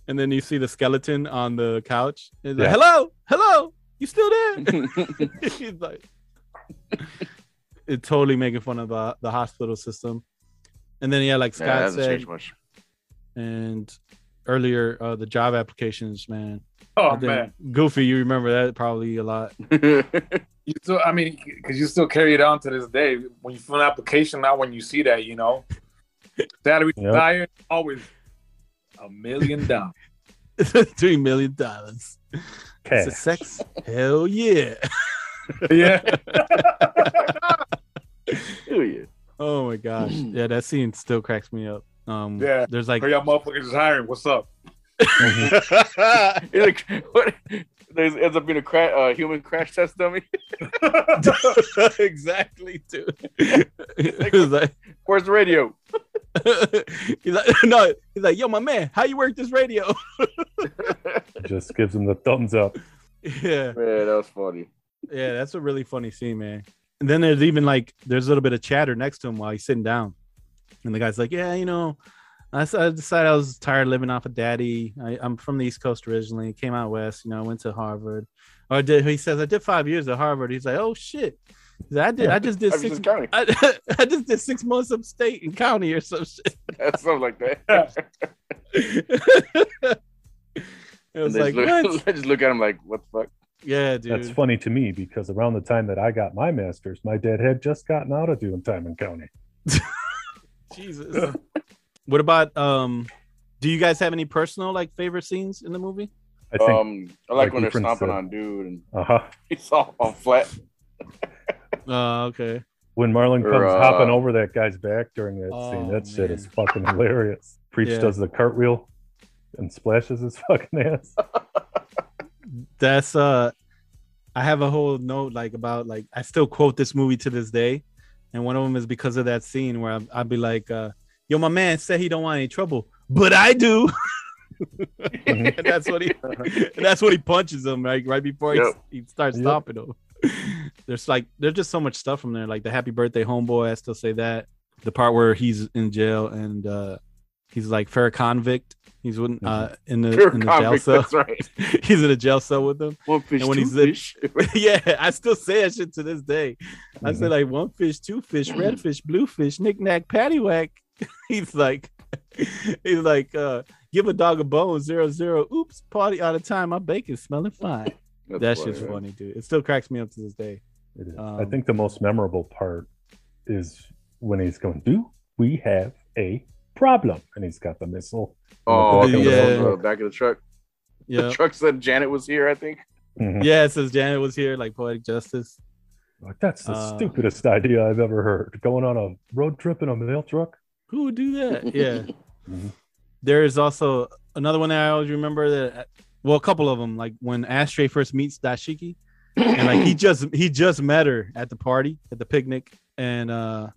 And then you see the skeleton on the couch. He's like, hello, hello, you still there? He's like, it totally making fun of the, the hospital system. And then yeah, like Scott hasn't said, and earlier uh, the job applications, man. Oh man, Goofy, you remember that probably a lot. you still. I mean, because you still carry it on to this day. When you fill an application, now when you see that, you know, salary Yep. desired always a million dollars. Three million dollars. Cash. Sex? Hell yeah. yeah. Hell yeah. Oh my gosh. Yeah, that scene still cracks me up. Um Yeah. there's like Hurry up, motherfuckers is hiring. What's up? It's like, what? There's ends up being a cra- uh, human crash test dummy. exactly, dude. It was like, Where's the radio? He's like, no, he's like, yo, my man, how you work this radio? Just gives him the thumbs up. yeah, Man, that was funny. yeah, that's a really funny scene, man. And then there's even like there's a little bit of chatter next to him while he's sitting down, and the guy's like, yeah, you know, I decided I was tired of living off of daddy. I, I'm from the East Coast originally, came out west, you know, I went to Harvard. Or did he says I did five years at Harvard. He's like, oh shit. He's like, I did. I just did six. just counting. I, I just did six months upstate and county or some shit. Something like that. It was like, they just, what? look, I just look at him like, what the fuck? Yeah, dude. That's funny to me because around the time that I got my master's, my dad had just gotten out of doing time in county. Jesus. what about um? Do you guys have any personal like favorite scenes in the movie? I think. um, I like, like when they're stomping said. on dude and uh huh. he's all, all flat. Uh, okay. When Marlon comes uh, hopping over that guy's back during that Oh, scene, that shit is fucking hilarious. Preach Yeah. does the cartwheel and splashes his fucking ass. That's uh, I have a whole note like about like I still quote this movie to this day, and one of them is because of that scene where I, I'd be like, uh, "Yo, my man said he don't want any trouble, but I do." and that's what he. and that's what he punches him right right before he, Yep. he starts Yep. stomping him. There's like there's just so much stuff from there, like the Happy Birthday Homeboy. I still say that the part where he's in jail and uh he's like fair convict. He's in, uh, in the in the jail cell. that's right. he's in a jail cell with them. One fish, And when two he's in- fish. yeah, I still say that shit to this day. I say Mhm. like one fish, two fish, red fish, blue fish, knick knack, paddywhack. he's like, he's like, uh, give a dog a bone, zero zero. Oops, party out of time. My bacon's smelling fine. That's that funny, shit's man. funny, dude. It still cracks me up to this day. It is. I Um, think the most memorable part is when he's going, Do we have a problem? And he's got the missile. Oh, Fucking yeah. Yeah. the back of the truck. Yeah, The truck said Janet was here, I think. Mhm. yeah. It says Janet was here, like poetic justice. Like, That's the Uh, stupidest idea I've ever heard. Going on a road trip in a mail truck. Who would do that? Yeah. Mhm. There is also another one that I always remember that. Well, a couple of them, like when Ashtray first meets Dashiki, and like he just he just met her at the party at the picnic, and uh,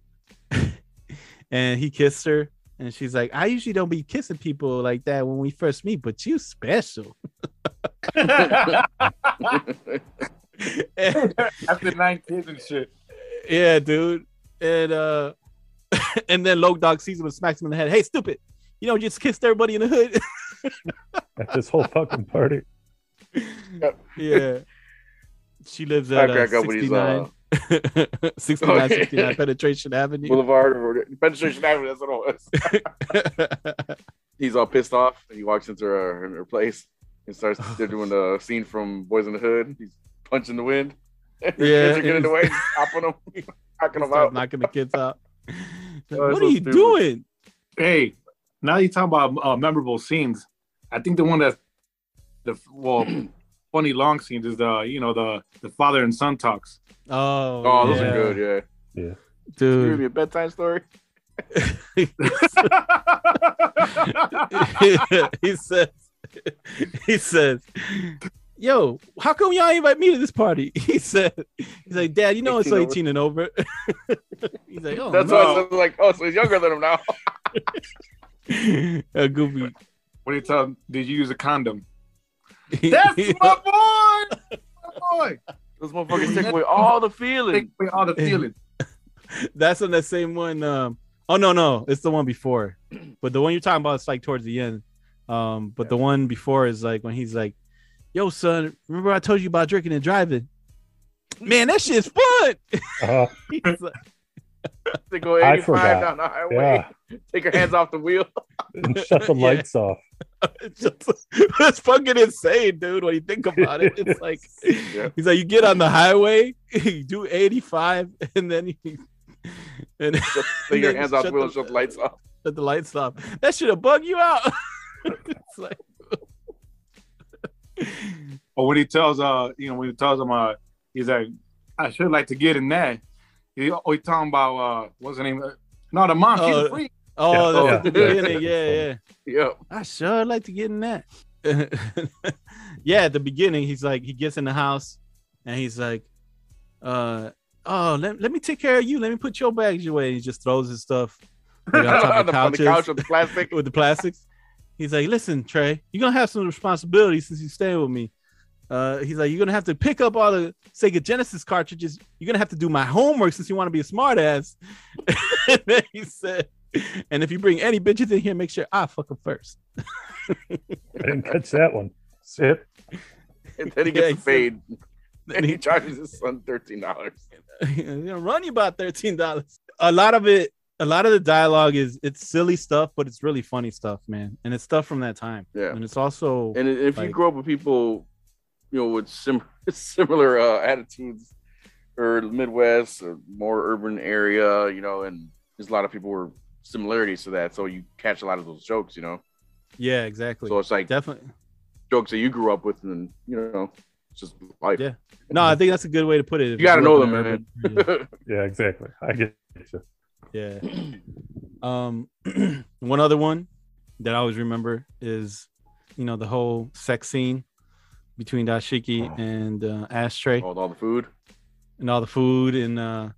and he kissed her, and she's like, "I usually don't be kissing people like that when we first meet, but you special." And- After nine kids and shit. yeah, dude, and uh, and then Loc Dog sees him and smacks him in the head. Hey, stupid! You know, just kissed everybody in the hood. At this whole fucking party. yeah. She lives I at uh, up when he's, 69, uh, 69, 69 Penetration Avenue. Boulevard or Penetration Avenue. That's what it was. He's all pissed off. And he walks into her, her place and starts. They're doing the scene from Boyz n the Hood. He's punching the wind. Yeah, kids are getting it's- away, hopping them, knocking them out. knocking the kids out. Like, Oh, what that's are you stupid. doing? Hey, now you're talking about uh, memorable scenes. I think the one that the well funny long scenes is the you know the the father and son talks. Oh, Oh, those yeah. are good. Yeah. Yeah. Give dude. me a bedtime story. he says, he says, "Yo, how come y'all invite me to this party?" He said, "He's like, Dad, you know it's 18 over. 18 and over." he's like, "Oh That's no." why I was like, oh, so he's younger than him now. A goofy. What do you tell him? Did you use a condom? That's That's my boy. My boy. Those motherfuckers take away all the feeling. Take away all the feelings. That's on that same one. Um, oh no, no, it's the one before. But the one you're talking about is like towards the end. Um, but the one before is like when he's like, "Yo, son, remember I told you about drinking and driving? Man, that shit's fun. Uh, He's like, They go 85 down the highway. Take your hands off the wheel. and shut the Yeah. lights off. it's, just, it's fucking insane, dude. When you think about it, it's like Yeah. he's like, you get on the highway, you do 85, and then you and Take your hands off the wheel and shut the lights off. shut the lights off. That should have bug you out. it's like Or when he tells uh, you know, when he tells him uh, he's like, I should like to get in there. He, oh, he talking about uh, what's her name? Uh, No, the mom, she's Oh, a freak. Oh, Yeah. that's Yeah. the beginning. Yeah, yeah. Yep. I sure like to get in that. yeah, at the beginning, he's like, he gets in the house and he's like, uh, oh, let, let me take care of you. Let me put your bags away. He just throws his stuff like, on top of the, on the couch with the plastic. with the plastics. He's like, listen, Trey, you're gonna have some responsibility since you stay with me. Uh, he's like, you're gonna have to pick up all the Sega Genesis cartridges. You're gonna have to do my homework since you want to be a smartass. and then he said, and if you bring any bitches in here, make sure I fuck them first. I didn't catch that one. Sit. And then he gets he the said- fade. Then And he he, charges his son thirteen dollars. he's gonna run you about thirteen dollars. A lot of it, a lot of the dialogue is it's silly stuff, but it's really funny stuff, man, and it's stuff from that time. Yeah. and it's also And if you grow up with people, you know, with sim- similar uh, attitudes, or Midwest or more urban area, you know, and there's a lot of people were similarities to that, so you catch a lot of those jokes, you know. yeah, exactly. So it's like Definitely. jokes that you grew up with, and you know, it's just life. Yeah. No, I think that's a good way to put it. You got to know them, man. an. Yeah, exactly. I get you. Yeah. Um, one other one that I always remember is, you know, the whole sex scene between Dashiki and uh, Ashtray All, all the food. and all the food. And uh,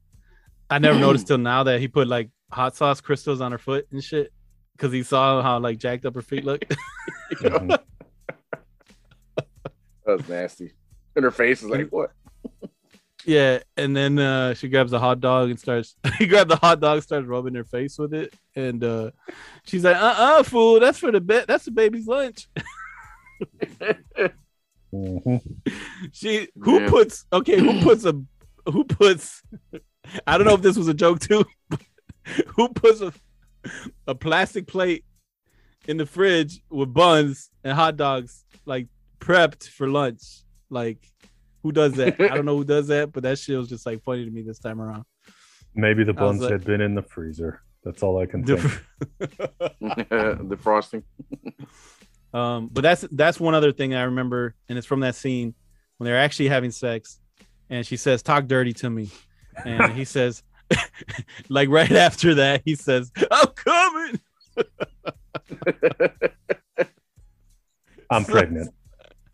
I never noticed till now that he put like hot sauce crystals on her foot and shit because he saw how like jacked up her feet look. Mhm. That was nasty. And her face is like, what? yeah. And then uh, she grabs a hot dog and starts, he grabbed the hot dog, starts rubbing her face with it. And uh, she's like, uh uh, fool, that's for the bed. That's the baby's lunch. Mhm. She who Yeah. puts okay, who puts a who puts I don't know if this was a joke too, but who puts a a plastic plate in the fridge with buns and hot dogs like prepped for lunch. Like who does that? I don't know who does that, but that shit was just like funny to me this time around. Maybe the buns like- had been in the freezer. That's all I can think. the frosting. Um, but that's that's one other thing I remember, and it's from that scene when they're actually having sex, and she says, "Talk dirty to me," and he says, like right after that, he says, "I'm coming." I'm pregnant.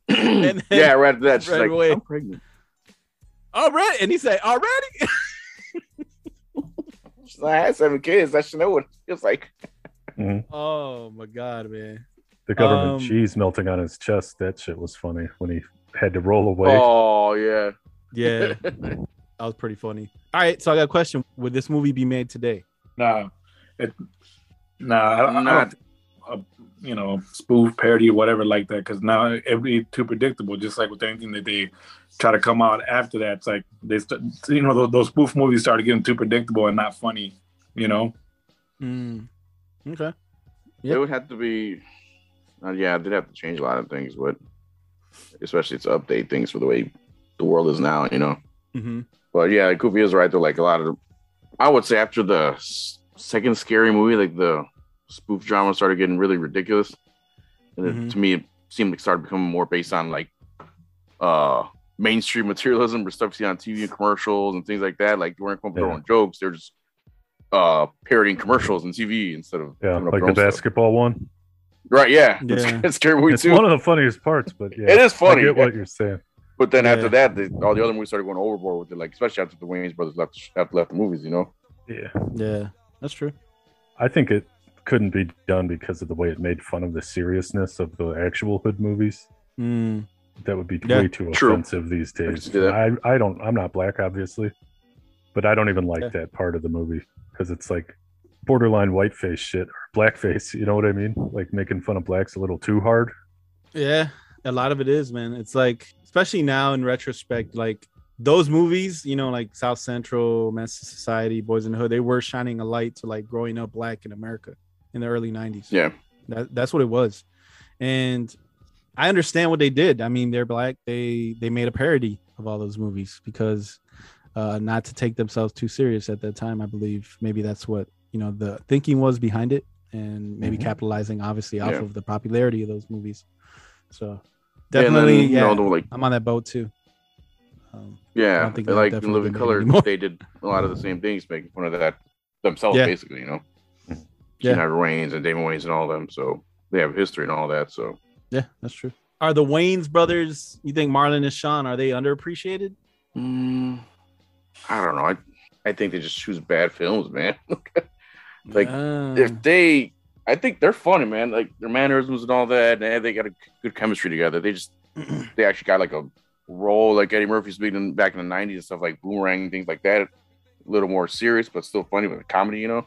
And then yeah, right after that, she's right like, away. I'm pregnant. already, and he said, "Already." She's like, I had seven kids. I should know what it feels like. oh my god, man! The government Um, cheese melting on his chest. That shit was funny when he had to roll away. Oh yeah. Yeah, that was pretty funny. All right, so I got a question: Would this movie be made today? Nah, it, nah, I, I don't, uh, you know, spoof parody or whatever like that. Because now it'd be too predictable. Just like with anything that they try to come out after that, it's like they, st- you know, those, those spoof movies started getting too predictable and not funny. You know, Mm. Okay. It would have to be. Uh, yeah, I did have to change a lot of things, but especially to update things for the way the world is now. You know. Mm-hmm. But yeah, Kofi is right though. Like a lot of, the, I would say after the second scary movie, like the spoof drama started getting really ridiculous, and it, Mhm. to me, it seemed like it started becoming more based on like uh mainstream materialism or stuff you see on TV and commercials and things like that. Like they weren't coming up with their own jokes; they're just uh parodying commercials and TV instead of Yeah, like the their own stuff. basketball one. Right? Yeah, Yeah. it's scary movie It's too. one of the funniest parts, but yeah, It is funny. I get what you're saying. But then after that, the, all the other movies started going overboard with it, like especially after the Wayans brothers left after left the movies. You know. Yeah, Yeah, that's true. I think it couldn't be done because of the way it made fun of the seriousness of the actual hood movies. Mm. That would be Yeah, way too true. offensive these days. see. I, I don't. I'm not black, obviously, but I don't even like Yeah. that part of the movie because it's like borderline whiteface shit or blackface. You know what I mean? Like making fun of blacks a little too hard. Yeah, a lot of it is, man. It's like, especially now in retrospect, like those movies, you know, like South Central, Menace Society, Boyz n the Hood, they were shining a light to like growing up black in America in the early 90s. Yeah. That, that's what it was. And I understand what they did. I mean, they're black. They they made a parody of all those movies because uh not to take themselves too serious at that time, I believe. Maybe that's what, you know, the thinking was behind it and maybe Mhm. capitalizing obviously off Yeah. of the popularity of those movies. So Yeah, definitely then, yeah, know, like- I'm on that boat too. Um, I Yeah, don't think and like in definitely Living been made Color, anymore. they did a lot of the same things, making fun of that themselves, Yeah. basically. You know, Yeah. Shania Wayans and Damon Wayans and all them. So they have history and all that. So Yeah, that's true. Are the Wayans brothers? You think Marlon and Shawn are they underappreciated? Mm, I don't know. I I think they just choose bad films, man. like Ah. if they, I think they're funny, man. Like their mannerisms and all that, and they got a good chemistry together. They just they actually got like a role like Eddie Murphy's been back in the '90s and stuff like Boomerang and things like that. A little more serious, but still funny with a comedy, you know.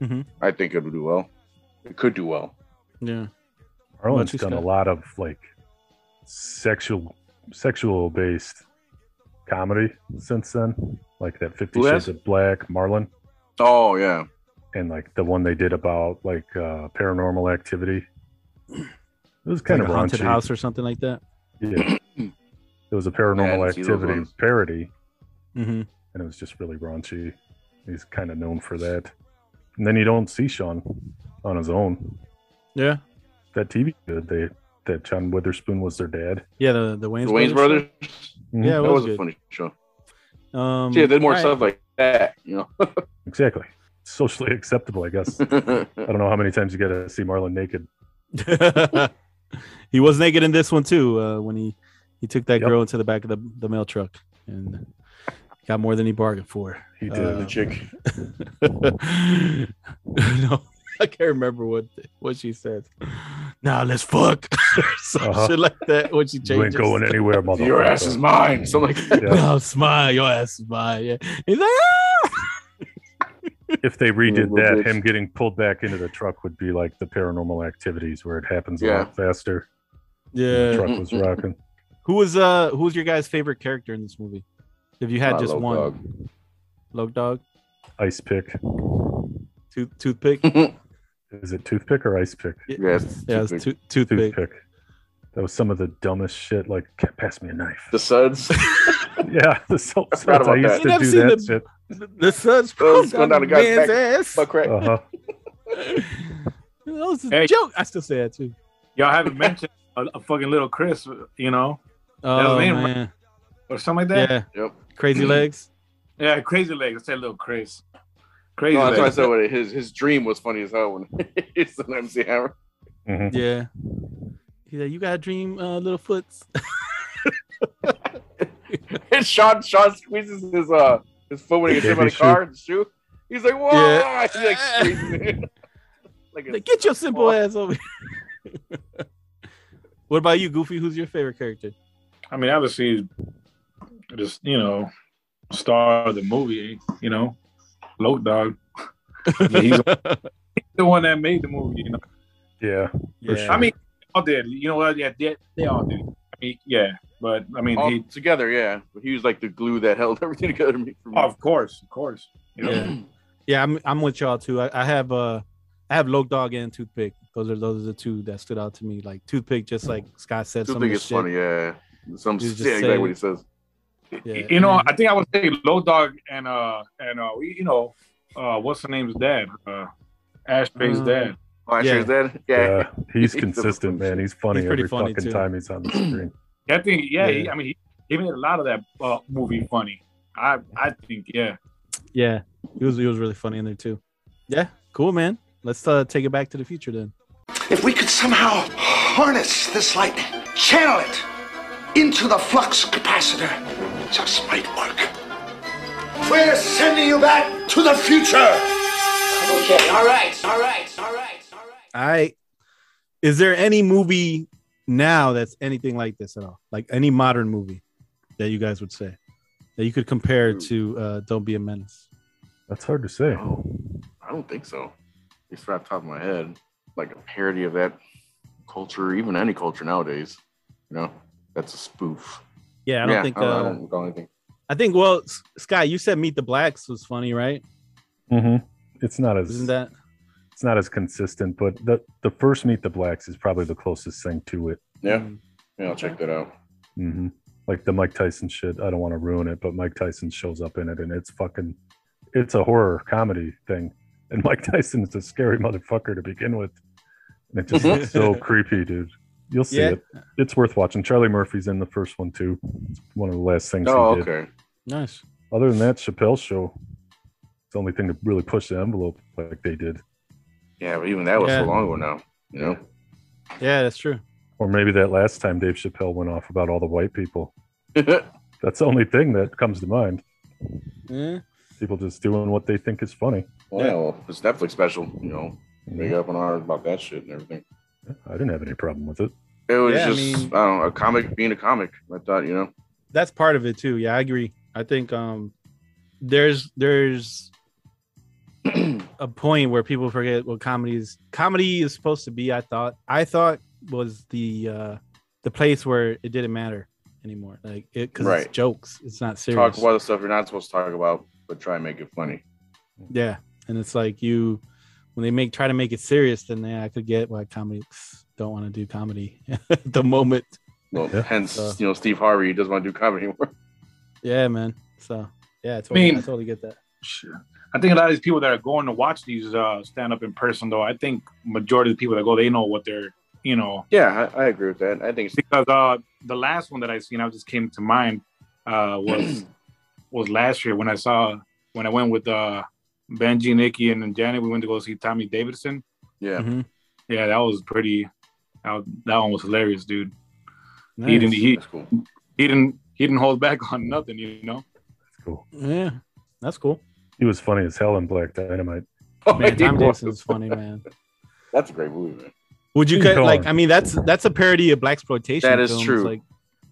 Mhm. I think it would do well. It could do well. Yeah. Marlon's you, done a lot of like sexual sexual based comedy since then, like that Fifty Shades of Black, Marlon, Oh yeah, and like the one they did about like uh, paranormal activity. It was kind Like of a haunted raunchy. house or something like that. Yeah, it was a paranormal didn't see those activity parody, Mm-hmm. and it was just really raunchy. He's kind of known for that. And then you don't see Shawn on his own. Yeah. That TV good. They that John Witherspoon was their dad. Yeah, the the Wayans, the Wayans Brothers. Mhm. Yeah, it that was was, a funny show. Um, yeah, they did more alright. stuff like that, you know. Exactly. Socially acceptable, I guess. I don't know how many times you get to see Marlon naked. he was naked in this one too uh, when he he took that Yep. girl into the back of the, the mail truck and got more than he bargained for. He did. Uh, the chick. no, I can't remember what what she says. Now let's fuck. Some Uh-huh. shit like that when she changes. You ain't going anywhere, motherfucker. Your ass is mine. Something like that. Yeah. No, smile. Your ass is mine. Yeah. He's like, ah! If they redid that, bitch. him getting pulled back into the truck would be like the paranormal activities where it happens a lot faster. The yeah. truck was rocking. Who was uh who was your guys' favorite character in this movie? If you had Uh, just Loc one, Dog. Loc Dog, Ice pick. tooth toothpick. Is it toothpick or ice pick? Yes. yeah, it's toothpick. tooth, toothpick. Toothpick. That was some of the dumbest shit. Like, pass me a knife. the Suds. yeah, the soap suds. I about used that. to do that the- shit. The, the sun's it's pumped going on down the the guy's man's back. ass. Butt crack. Uh huh. That was a Hey. joke. I still say that too. Y'all haven't mentioned a, a fucking little Chris, you know, Oh was name, right? man, or something like that. yeah, Yep. crazy legs. Yeah, crazy legs. I said little Chris. Crazy No, that's why I said what his his dream was funny as hell when he's an MC Hammer. Mhm. Yeah, yeah. You got a dream, uh, little foots. And Shawn Shawn squeezes his uh his foot when he gets hit by the Baby car, the shoe. He's like, "Whoa!" Yeah. He like squeezes like, Like, Get your simple ass over here. what about you, Goofy? Who's your favorite character? I mean, obviously, just you know, star of the movie. You know, Loc Dog. I mean, he's the one that made the movie. You know, Yeah. Yeah. sure. I mean, all did. You know what? Yeah, they, they all did. I mean, yeah, but I mean, all he. together, yeah. But he was like the glue that held everything together me. For me. Of course, of course. You know, Yeah. Yeah, I'm I'm with y'all too. I, I have uh I have Loc Dog and Toothpick. Those are those are the two that stood out to me. Like Toothpick, just like Scott said, some of Toothpick the is shit. funny, yeah. Some He was yeah, just exactly what he says. Yeah. you know, I think I would say Loc Dog and uh and uh you know uh what's the name's dad uh Ashtray's Uh, dad. Yeah. sure that. Yeah. Yeah. He's He's consistent, man. He's funny He's pretty every funny, fucking too. time he's on the screen. I think yeah, Yeah. He, I mean he, he made a lot of that uh, movie funny. I I think yeah. Yeah, he was he was really funny in there too. Yeah, cool, man. Let's uh, take it back to the future then. If we could somehow harness this lightning, channel it into the flux capacitor, it just might work. We're sending you back to the future. Okay, all right, all right, all right, all right. All right. Is there any movie now that's anything like this at all? Like any modern movie that you guys would say that you could compare to uh, Don't Be a Menace? That's hard to say. Oh, I don't think so. It's right off the top of my head. Like a parody of that culture, even any culture nowadays. You know, that's a spoof. Yeah, I don't think I don't, I uh, don't recall anything. I think. Well, S- Sky, you said Meet the Blacks was funny, right? Mm-hmm. It's not as Isn't that? It's not as consistent, but the the first Meet the Blacks is probably the closest thing to it. Yeah, Mm. yeah, I'll check that out. hmm Like the Mike Tyson shit. I don't want to ruin it, but Mike Tyson shows up in it, and it's fucking, it's a horror comedy thing, and Mike Tyson is a scary motherfucker to begin with, and it just looks so creepy, dude. You'll see Yeah. it. It's worth watching. Charlie Murphy's in the first one too. It's one of the last things Oh, he did. okay. Nice. Other than that, Chappelle's show. It's the only thing to really push the envelope like they did. Yeah, but even that was Yeah. so long ago now. You know. Yeah, that's true. Or maybe that last time Dave Chappelle went off about all the white people. That's the only thing that comes to mind. Yeah. People just doing what they think is funny. Well, yeah, well, this Netflix special, you know, make up an hour about that shit and everything. I didn't have any problem with it. It was Yeah, just, I, mean- don't know, a comic being a comic. I thought, you know, That's part of it too. Yeah, I agree. I think um, there's there's a point where people forget what comedy is. Comedy is supposed to be. I thought. I thought was the uh the place where it didn't matter anymore. Like it because Right. it's jokes. It's not serious. talk about the stuff you're not supposed to talk about, but try and make it funny. Yeah, and it's like you when they make try to make it serious, then yeah, I could get why comics don't want to do comedy at the moment. Well, hence, So- you know, Steve Harvey doesn't want to do comedy anymore. Yeah, man. So yeah, I totally, I, mean- totally get that. Sure. I think a lot of these people that are going to watch these uh, stand up in person, though, I think majority of the people that go, they know what they're, you know, Yeah, I, I agree with that. I think it's because uh, the last one that I seen, I just came to mind uh, was was last year when I saw when I went with uh, Benji, Nikki, and Janet. We went to go see Tommy Davidson. yeah. Mhm. Yeah, that was pretty. That, that one was hilarious, dude. He Nice. didn't. He, That's cool. he didn't. He didn't hold back on nothing. You know. That's cool. Yeah, that's cool. He was funny as hell in Black Dynamite. Man, Tom was. Davidson's funny, man. That's a great movie, man. Would you cut like? I mean, that's that's a parody of black exploitation. That is films. true. Like,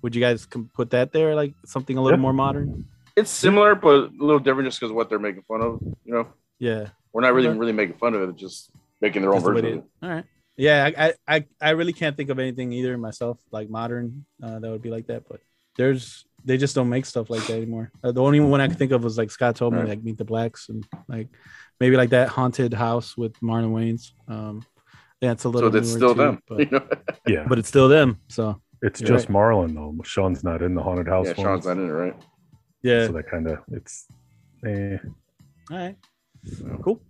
would you guys com- put that there, like something a little Yeah. more modern? It's similar, but a little different just because what they're making fun of. You know, Yeah, we're not really Okay. really making fun of it, just making their own That's the way version of it- it. All right. Yeah, I, I I I really can't think of anything either myself, like modern, uh, that would be like that. But there's they just don't make stuff like that anymore. Uh, the only one I could think of was like Scott told me, Right. like Meet the Blacks, and like maybe like that haunted house with Marlon Wayans. Um, yeah, it's a little. So that's newer still too, them. but, you know? Yeah. but it's still them. So It's You're just Marlon though. Shawn's not in the haunted house yeah, one. Shawn's not in it, right? yeah, So that kind of it's eh. all right, cool.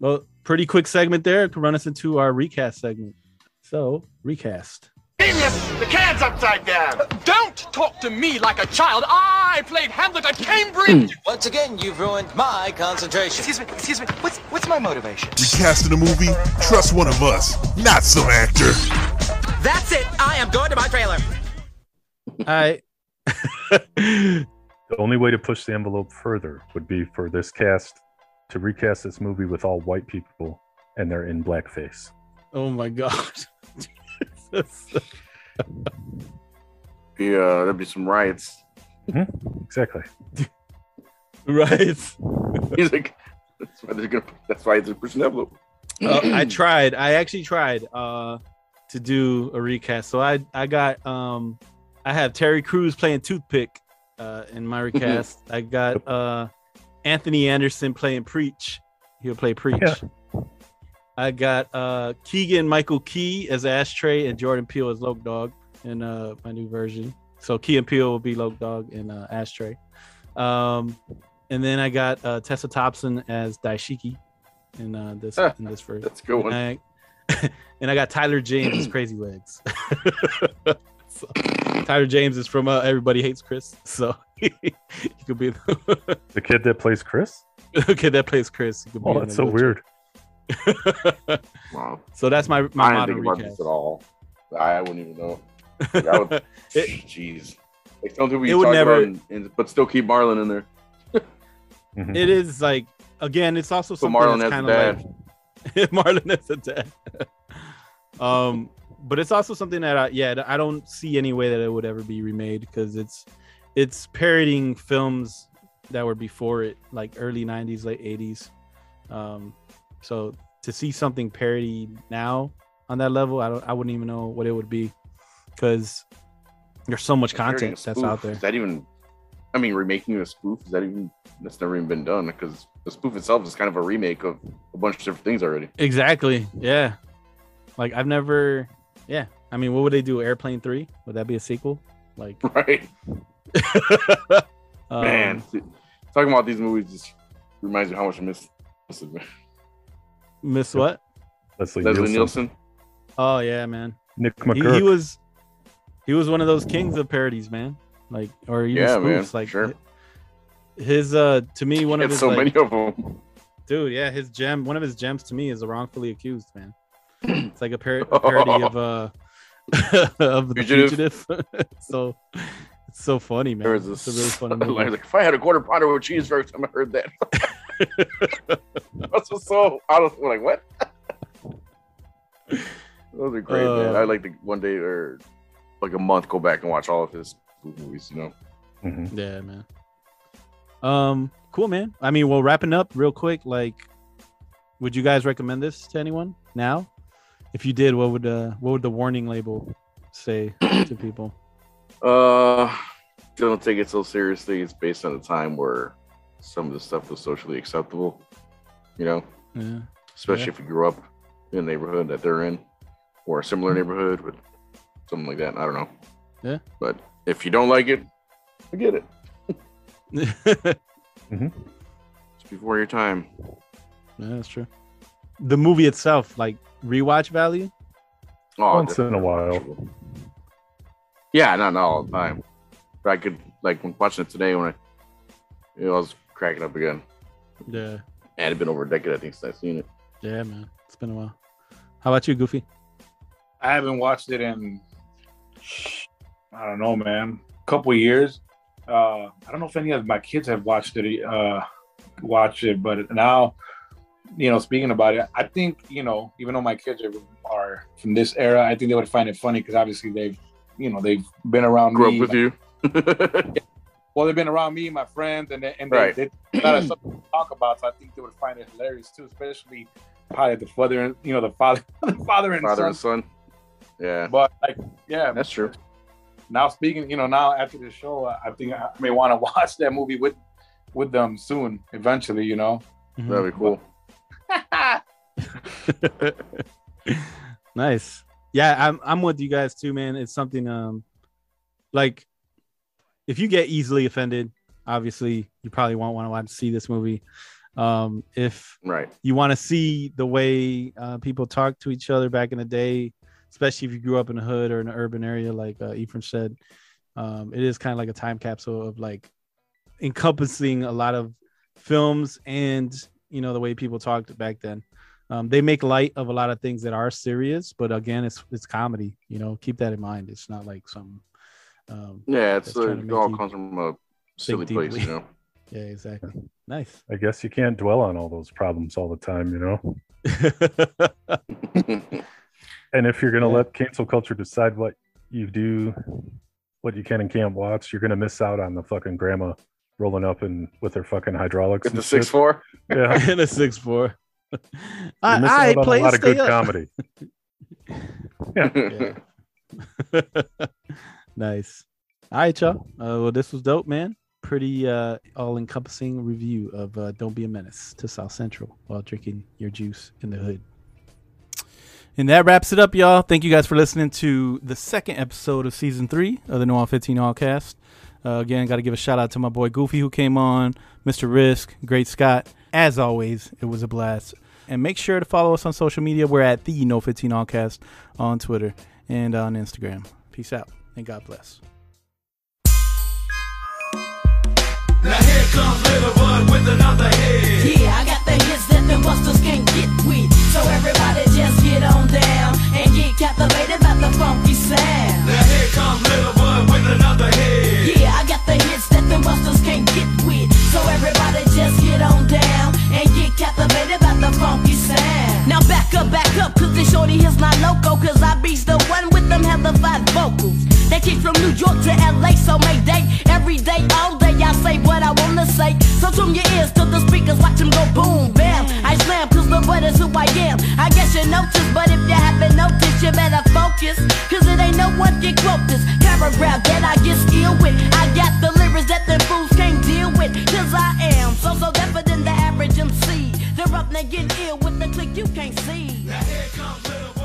Well, pretty quick segment there to run us into our recast segment. So recast. Genius! The can's upside down! Uh, don't talk to me like a child. I played Hamlet at Cambridge. Hmm. Once again, you've ruined my concentration. Excuse me, excuse me. What's what's my motivation? Recasting a movie? Trust one of us, not some actor. That's it. I am going to my trailer. All right. The only way to push the envelope further would be for this cast to recast this movie with all white people and they're in blackface. oh my god. Jesus. Yeah, there'd be some riots. Exactly. riots. He's like, that's why they're gonna. That's why they're pushing envelope. Uh, I tried. I actually tried uh, to do a recast. So I I got um I have Terry Crews playing Toothpick uh, in my recast. I got uh, Anthony Anderson playing Preach. He'll play Preach. Yeah. I got uh, Keegan Michael Key as Ashtray and Jordan Peele as Loc Dog in uh, my new version. So Key and Peele will be Loc Dog in uh, Ashtray. Um, and then I got uh, Tessa Thompson as Dashiki in uh, this in this version. That's a good one. And I, and I got Tyler James as Crazy Legs. So, Tyler James is from uh, Everybody Hates Chris, so he could be the The kid that plays Chris? The kid that plays Chris. Could be Oh, that's so wheelchair. weird. Wow. So that's my my I didn't modern think about recast. this at all. I, I wouldn't even know. Like, I would, It- jeez. Like some people It would never- and, and, but still keep Marlon in there. Mhm. It is like again, it's also But something Marlon that's kind of dad. like Marlon is a dad. um, but it's also something that I yeah I don't see any way that it would ever be remade because it's it's parodying films that were before it, like early '90s, late '80s. Um, so to see something parodied now on that level, I don't I wouldn't even know what it would be because there's so much content that's out there. Is that even? I mean, remaking a spoof is that even that's never even been done because the spoof itself is kind of a remake of a bunch of different things already. Exactly. Yeah. Like I've never. Yeah. I mean, what would they do? Airplane Three? Would that be a sequel? Like, right? um, Man, talking about these movies just reminds me how much I miss. Miss it, man. Miss what? Leslie, Leslie Nielsen. Nielsen. Oh yeah, man. Nick He, he was. He was one of those kings of parodies, man. Like, or even Yeah, spoofs. man, Like, sure. his uh, to me, one of his so like, many of them. dude yeah his gem one of his gems to me is the wrongfully accused man it's like a, par- a parody of uh of the Fugitive. fugitive so it's so funny man There was it's this a really funny movie. like, if I had a quarter pounder with cheese first time I heard that, That's just so I was like, what? Those are great, man. Uh, I like to one day or like a month go back and watch all of his movies. You know, Mhm. yeah man um cool man i mean well wrapping up real quick like would you guys recommend this to anyone now if you did what would uh what would the warning label say to people uh, don't take it so seriously. It's based on a time where some of the stuff was socially acceptable. You know, yeah especially Yeah. if you grew up in a neighborhood that they're in or a similar neighborhood with something like that. I don't know. Yeah. But if you don't like it, forget it. Mhm. It's before your time. Yeah, that's true. The movie itself, like rewatch value. Oh, Once in a while. Definitely. Yeah, not, not all the time. But I could like when watching it today when I, you know, I was cracking up again. Yeah, And it'd been over a decade, I think, since I've seen it. yeah, man. It's been a while. How about you, Goofy? I haven't watched it in I don't know, man. A couple of years. Uh, I don't know if any of my kids have watched it. Uh, watched it, but now, you know, speaking about it, I think you know, even though my kids are, are from this era, I think they would find it funny because obviously they've, you know, they've been around Grew me. up with you. Well, they've been around me, my friends, and they, and they, Right. they, a lot of to talk about. So I think they would find it hilarious too, especially probably the father and you know the father, the father and Father son. and son. Yeah. But like, yeah, That's true. now speaking, you know, now after the show, I I think I may want to watch that movie with with them soon, eventually. You know. That'd be mm-hmm. cool. nice. Yeah, I'm I'm with you guys too, man. It's something um like if you get easily offended, obviously you probably won't want to watch see this movie. Um if Right. you want to see the way uh, people talk to each other back in the day, especially if you grew up in a hood or in an urban area, like uh, Ephraim said, um, it is kind of like a time capsule of like encompassing a lot of films and you know the way people talked back then. Um, they make light of a lot of things that are serious, but again, it's it's comedy. You know, keep that in mind. It's not like some. Um, Yeah, it's that's uh, it all comes from a silly place, deeply. you know. Yeah, exactly. Nice. I guess you can't dwell on all those problems all the time, you know. And if you're gonna Yeah. let cancel culture decide what you do, what you can and can't watch, you're gonna miss out on the fucking grandma rolling up and with her fucking hydraulics. In and the six four. Yeah. in a six four. You're I, I play a lot of good up. comedy. Yeah. Yeah. nice. All right, y'all. Uh, well, this was dope, man. Pretty uh, all-encompassing review of uh, "Don't Be a Menace" to South Central while drinking your juice in the hood. And that wraps it up, y'all. Thank you guys for listening to the second episode of season three of the Noir 15 All Cast. Uh, again, got to give a shout out to my boy Goofy who came on, Mr. Risk, Great Scott. As always, it was a blast. And make sure to follow us on social media. We're at the No15 Allcast on Twitter and on Instagram. Peace out and God bless. Now here comes Little Bud with another hit. Yeah, I got the hits that the busters can't get with. So everybody just get on down and get captivated by the funky sound. Now here comes Little Bud with another hit. Yeah, I got the hits that the busters can't get with. So everybody just get on down and get captivated by the funky sound. Now back up, back up, cause this shorty here's not loco. Cause I beats the one them hella fine vocals. They kick from New York to LA, so make day, every day, all day. I say what I wanna say. So tune your ears to the speakers, watch them go boom, bam. I slam, cause the word is who I am. I guess you noticed, but if you haven't noticed, you better focus. Cause it ain't no one can quote this paragraph that I get skill with. I got the lyrics that the fools can't deal with. Cause I am so, so different than the average MC. They're up, they get ill with the click you can't see. Now here comes little